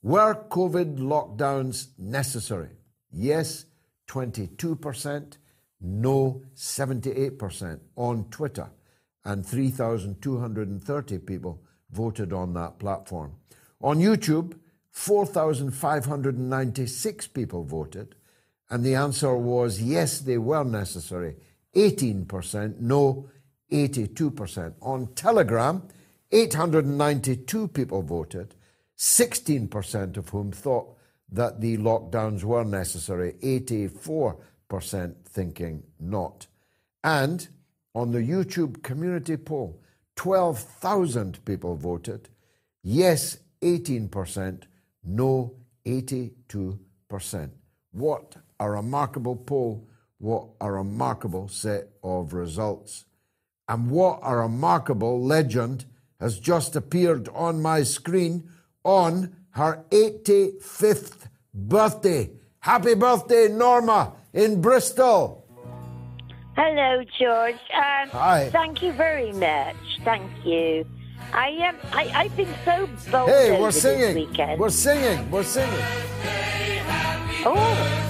Were COVID lockdowns necessary? Yes, 22%, no, 78% on Twitter, and 3,230 people voted on that platform. On YouTube, 4,596 people voted, and the answer was yes, they were necessary. 18%, no, 82%. On Telegram, 892 people voted, 16% of whom thought that the lockdowns were necessary, 84% thinking not. And on the YouTube community poll, 12,000 people voted. Yes, 18%. No, 82%. What a remarkable poll. What a remarkable set of results. And what a remarkable legend has just appeared on my screen on her 85th birthday. Happy birthday, Norma, in Bristol. Hello, George. Um, Hi. Thank you very much. Thank you. I am. Um, I, I've been so bold Hey, we're this singing. weekend. We're singing. We're singing. Oh.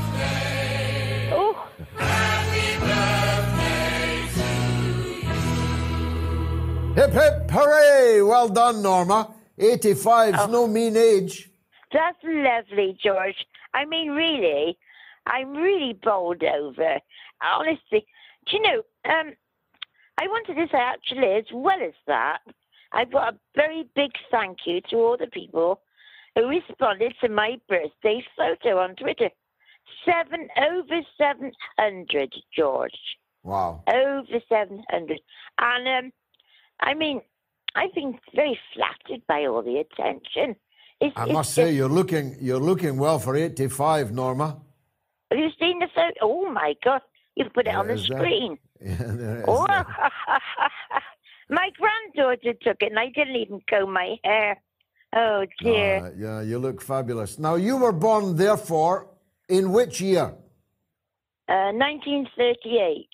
Hip hip hooray! Well done, Norma. 85's no mean age. That's lovely, George. I mean, really, I'm really bowled over. Honestly, do you know? Um, I wanted to say actually, as well as that, I've got a very big thank you to all the people who responded to my birthday photo on Twitter. Seven over seven hundred, George. Wow. Over seven hundred, and um, I mean, I've been very flattered by all the attention. It's, I it's must say you're looking you're looking well for 85, Norma. Have you seen the photo? Oh my God! You've put it on the screen. Yeah, there is Oh, my granddaughter took it, and I didn't even comb my hair. Oh dear. Uh, yeah, you look fabulous. Now you were born, therefore, in which year? Uh, 1938.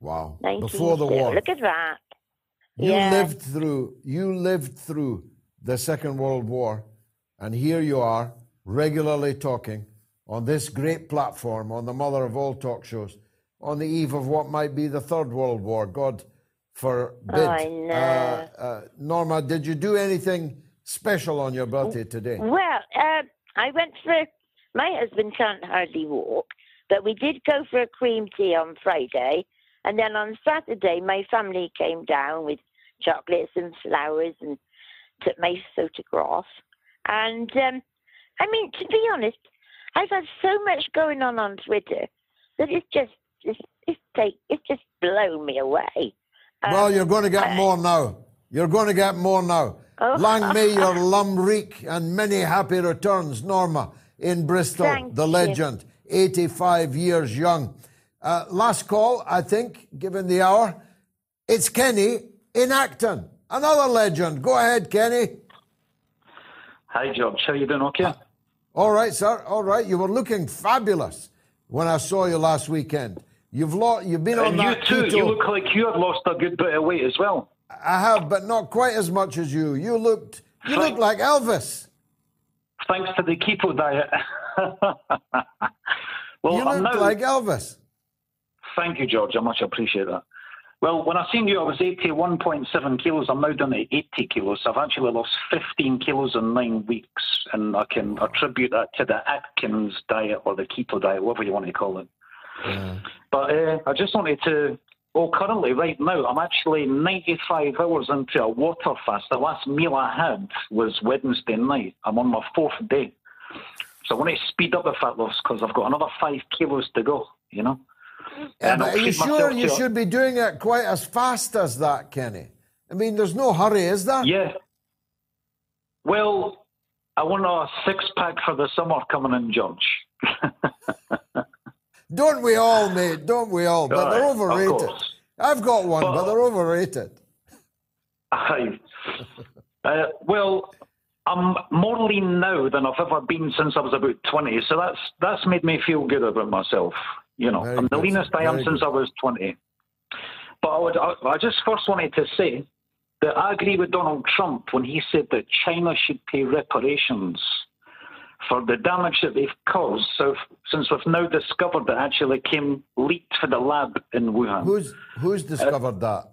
Wow. Before the war. Look at that. You lived through you lived through the Second World War, and here you are regularly talking on this great platform, on the mother of all talk shows, on the eve of what might be the Third World War. God forbid. Oh, I know. Uh, uh, Norma, did you do anything special on your birthday today? Well, uh, I went for. My husband can't hardly walk, but we did go for a cream tea on Friday, and then on Saturday my family came down with chocolates and flowers and took my photograph. And um, I mean, to be honest, I've had so much going on on Twitter that it's just it's it's, take, it's just blown me away. well, Um, you're going to get I- more now. You're going to get more now. Oh. Lang may your lum and many happy returns, Norma, in Bristol, Thank the you. legend, 85 years young. Uh, last call, I think, given the hour. It's Kenny in Acton, another legend. Go ahead, Kenny. Hi, George. How you doing? Okay. All right, sir. All right. You were looking fabulous when I saw you last weekend. You've lost. You've been and on you that too. keto. You look like you have lost a good bit of weight as well. I have, but not quite as much as you. You looked. You look like Elvis. Thanks to the keto diet. well, you look now, like Elvis. Thank you, George. I much appreciate that. Well, when I seen you, I was 81.7 kilos. I'm now down to 80 kilos. I've actually lost 15 kilos in nine weeks, and I can attribute that to the Atkins diet or the keto diet, whatever you want to call it. But uh, I just wanted to. Well, currently, right now, I'm actually 95 hours into a water fast. The last meal I had was Wednesday night. I'm on my fourth day. So I want to speed up the fat loss because I've got another five kilos to go, you know? Yeah, And but are you sure you to- should be doing it quite as fast as that, Kenny? I mean, there's no hurry, is there? Yeah. Well, I want a six pack for the summer coming in, George. Don't we all, mate? Don't we all? But they're overrated. I've got one, but, they're overrated. Aye. uh, well, I'm more lean now than I've ever been since I was about 20, so that's that's made me feel good about myself. You know, I'm the good, leanest I am very since I was 20. But I, would, I, I just first wanted to say that I agree with Donald Trump when he said that China should pay reparations for the damage that they've caused. So, since we've now discovered that actually came leaked for the lab in Wuhan. Who's who's uh, discovered that?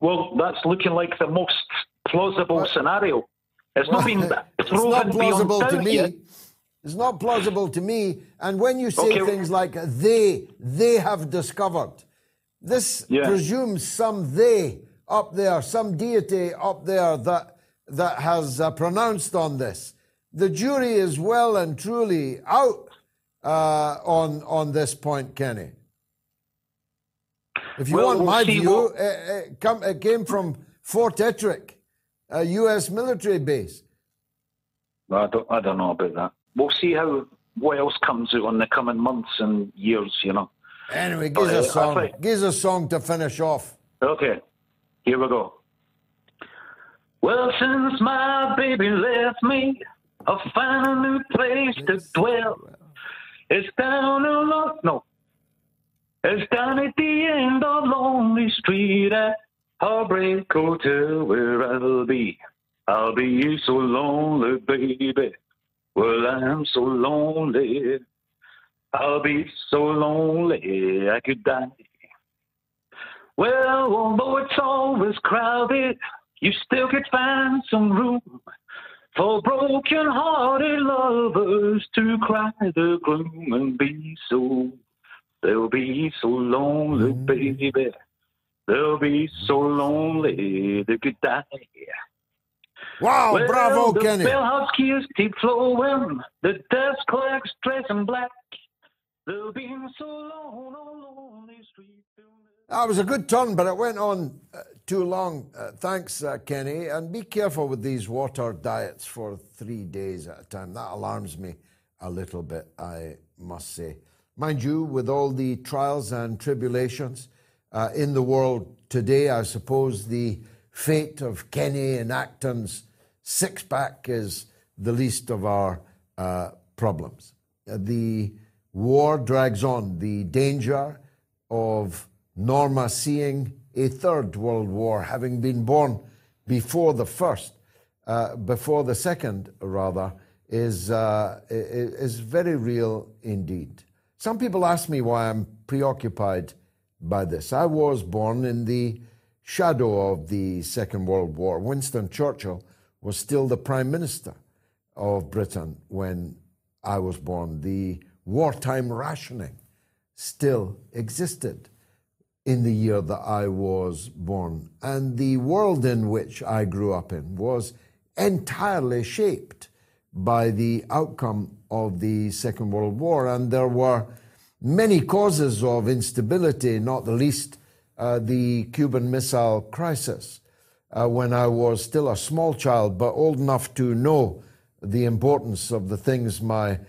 Well, that's looking like the most plausible scenario. It's not been it's proven not plausible beyond to me. yet. It's not plausible to me. And when you say Okay. things like they, they have discovered, this Yeah. presumes some they up there, some deity up there that that has uh, pronounced on this. The jury is well and truly out uh, on on this point, Kenny. If you Well, want we'll my view, what- it, it, come, it came from Fort Detrick, a U.S. military base. I don't, I don't know about that. We'll see how what else comes out in the coming months and years. You know. Anyway, give us a uh, song. think- Give us a song to finish off. Okay, here we go. Well, since my baby left me, I found a new place to dwell. It's down along, no, it's down at the end of Lonely Street at Heartbreak Hotel where I'll be. I'll be so lonely, baby. Well, I'm so lonely. I'll be so lonely I could die. Well, although it's always crowded, you still could find some room for broken-hearted lovers to cry the gloom and be so. They'll be so lonely, baby. They'll be so lonely they could die. Wow, well, bravo, the Kenny. bellhop's keys keep flowing. The desk clerk's dressed in black. They'll be so alone on lonely street. That was a good turn, but it went on uh, too long. Uh, thanks, uh, Kenny. And be careful with these water diets for three days at a time. That alarms me a little bit, I must say. Mind you, with all the trials and tribulations uh, in the world today, I suppose the fate of Kenny and Acton's six pack is the least of our uh, problems. Uh, the war drags on. The danger of Norma seeing a third world war, having been born before the first, uh, before the second, rather, is, uh, is very real indeed. Some people ask me why I'm preoccupied by this. I was born in the shadow of the Second World War. Winston Churchill was still the Prime Minister of Britain when I was born. The wartime rationing still existed in the year that I was born. And the world in which I grew up in was entirely shaped by the outcome of the Second World War. And there were many causes of instability, not the least uh, the Cuban Missile Crisis. Uh, when I was still a small child, but old enough to know the importance of the things my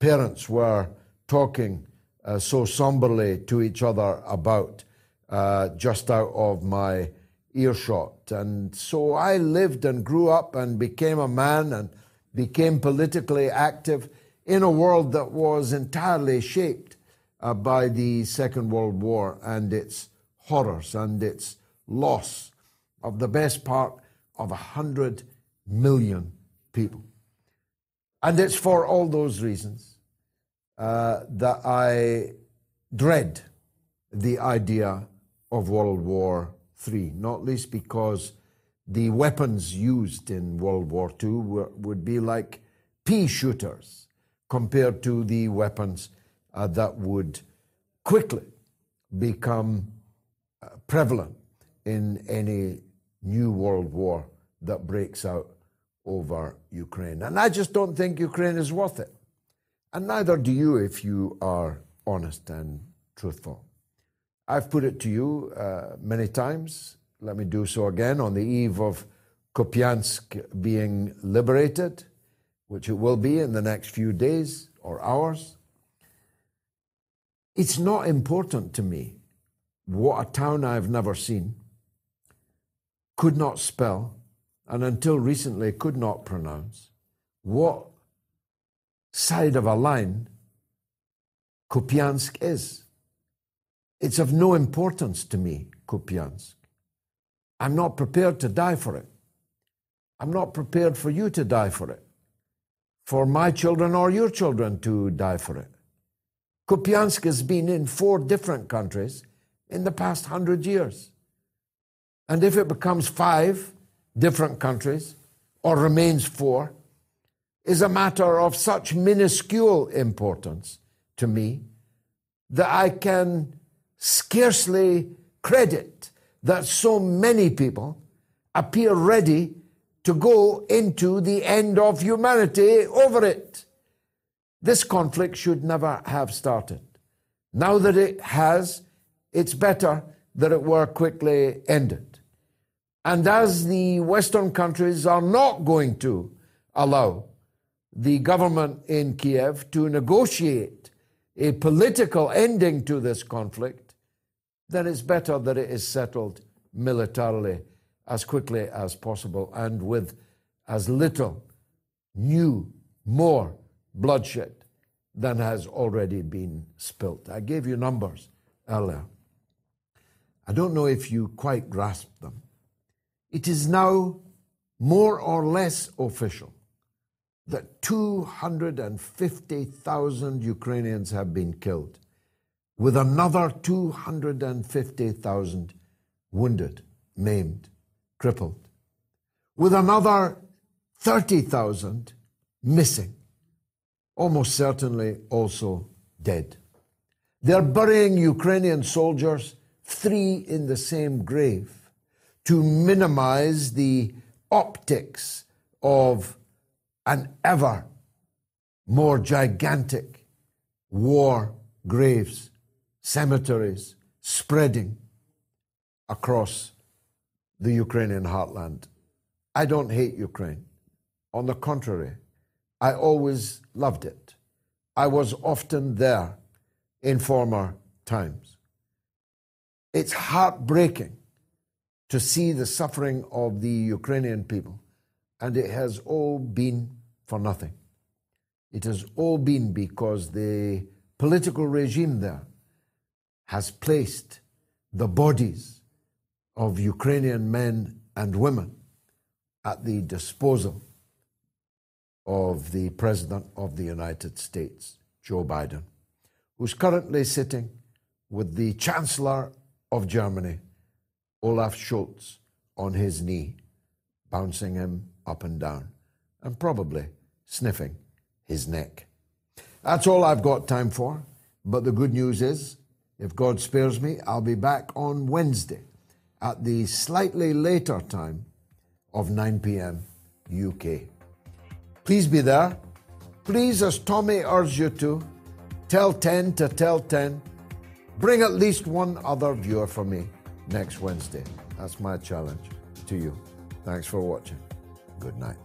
parents were talking uh, so somberly to each other about uh, just out of my earshot. And so I lived and grew up and became a man and became politically active in a world that was entirely shaped uh, by the Second World War and its horrors and its loss of the best part of a hundred million people. And it's for all those reasons uh, that I dread the idea of World War III, not least because the weapons used in World War II were, would be like pea shooters compared to the weapons uh, that would quickly become uh, prevalent in any new world war that breaks out over Ukraine. And I just don't think Ukraine is worth it. And neither do you if you are honest and truthful. I've put it to you uh, many times. Let me do so again on the eve of Kupiansk being liberated, which it will be in the next few days or hours. It's not important to me what a town I've never seen, could not spell, and until recently could not pronounce, what side of a line Kupiansk is. It's of no importance to me, Kupiansk. I'm not prepared to die for it. I'm not prepared for you to die for it, for my children or your children to die for it. Kupiansk has been in four different countries in the past hundred years. And if it becomes five different countries or remains four, is a matter of such minuscule importance to me that I can scarcely credit that so many people appear ready to go into the end of humanity over it. This conflict should never have started. Now that it has, it's better that it were quickly ended. And as the Western countries are not going to allow the government in Kiev to negotiate a political ending to this conflict, then it's better that it is settled militarily as quickly as possible and with as little new, more bloodshed than has already been spilt. I gave you numbers earlier. I don't know if you quite grasped them. It is now more or less official that 250,000 Ukrainians have been killed, with another 250,000 wounded, maimed, crippled, with another 30,000 missing, almost certainly also dead. They're burying Ukrainian soldiers, three in the same grave, to minimize the optics of an ever more gigantic war graves, cemeteries spreading across the Ukrainian heartland. I don't hate Ukraine. On the contrary, I always loved it. I was often there in former times. It's heartbreaking to see the suffering of the Ukrainian people and it has all been for nothing. It has all been because the political regime there has placed the bodies of Ukrainian men and women at the disposal of the President of the United States, Joe Biden, who's currently sitting with the Chancellor of Germany, Olaf Scholz, on his knee, bouncing him up and down, and probably sniffing his neck. That's all I've got time for, but the good news is, if God spares me, I'll be back on Wednesday at the slightly later time of 9 p.m. UK. Please be there. Please, as Tommy urged you to, tell 10 to tell 10. Bring at least one other viewer for me next Wednesday. That's my challenge to you. Thanks for watching. Good night.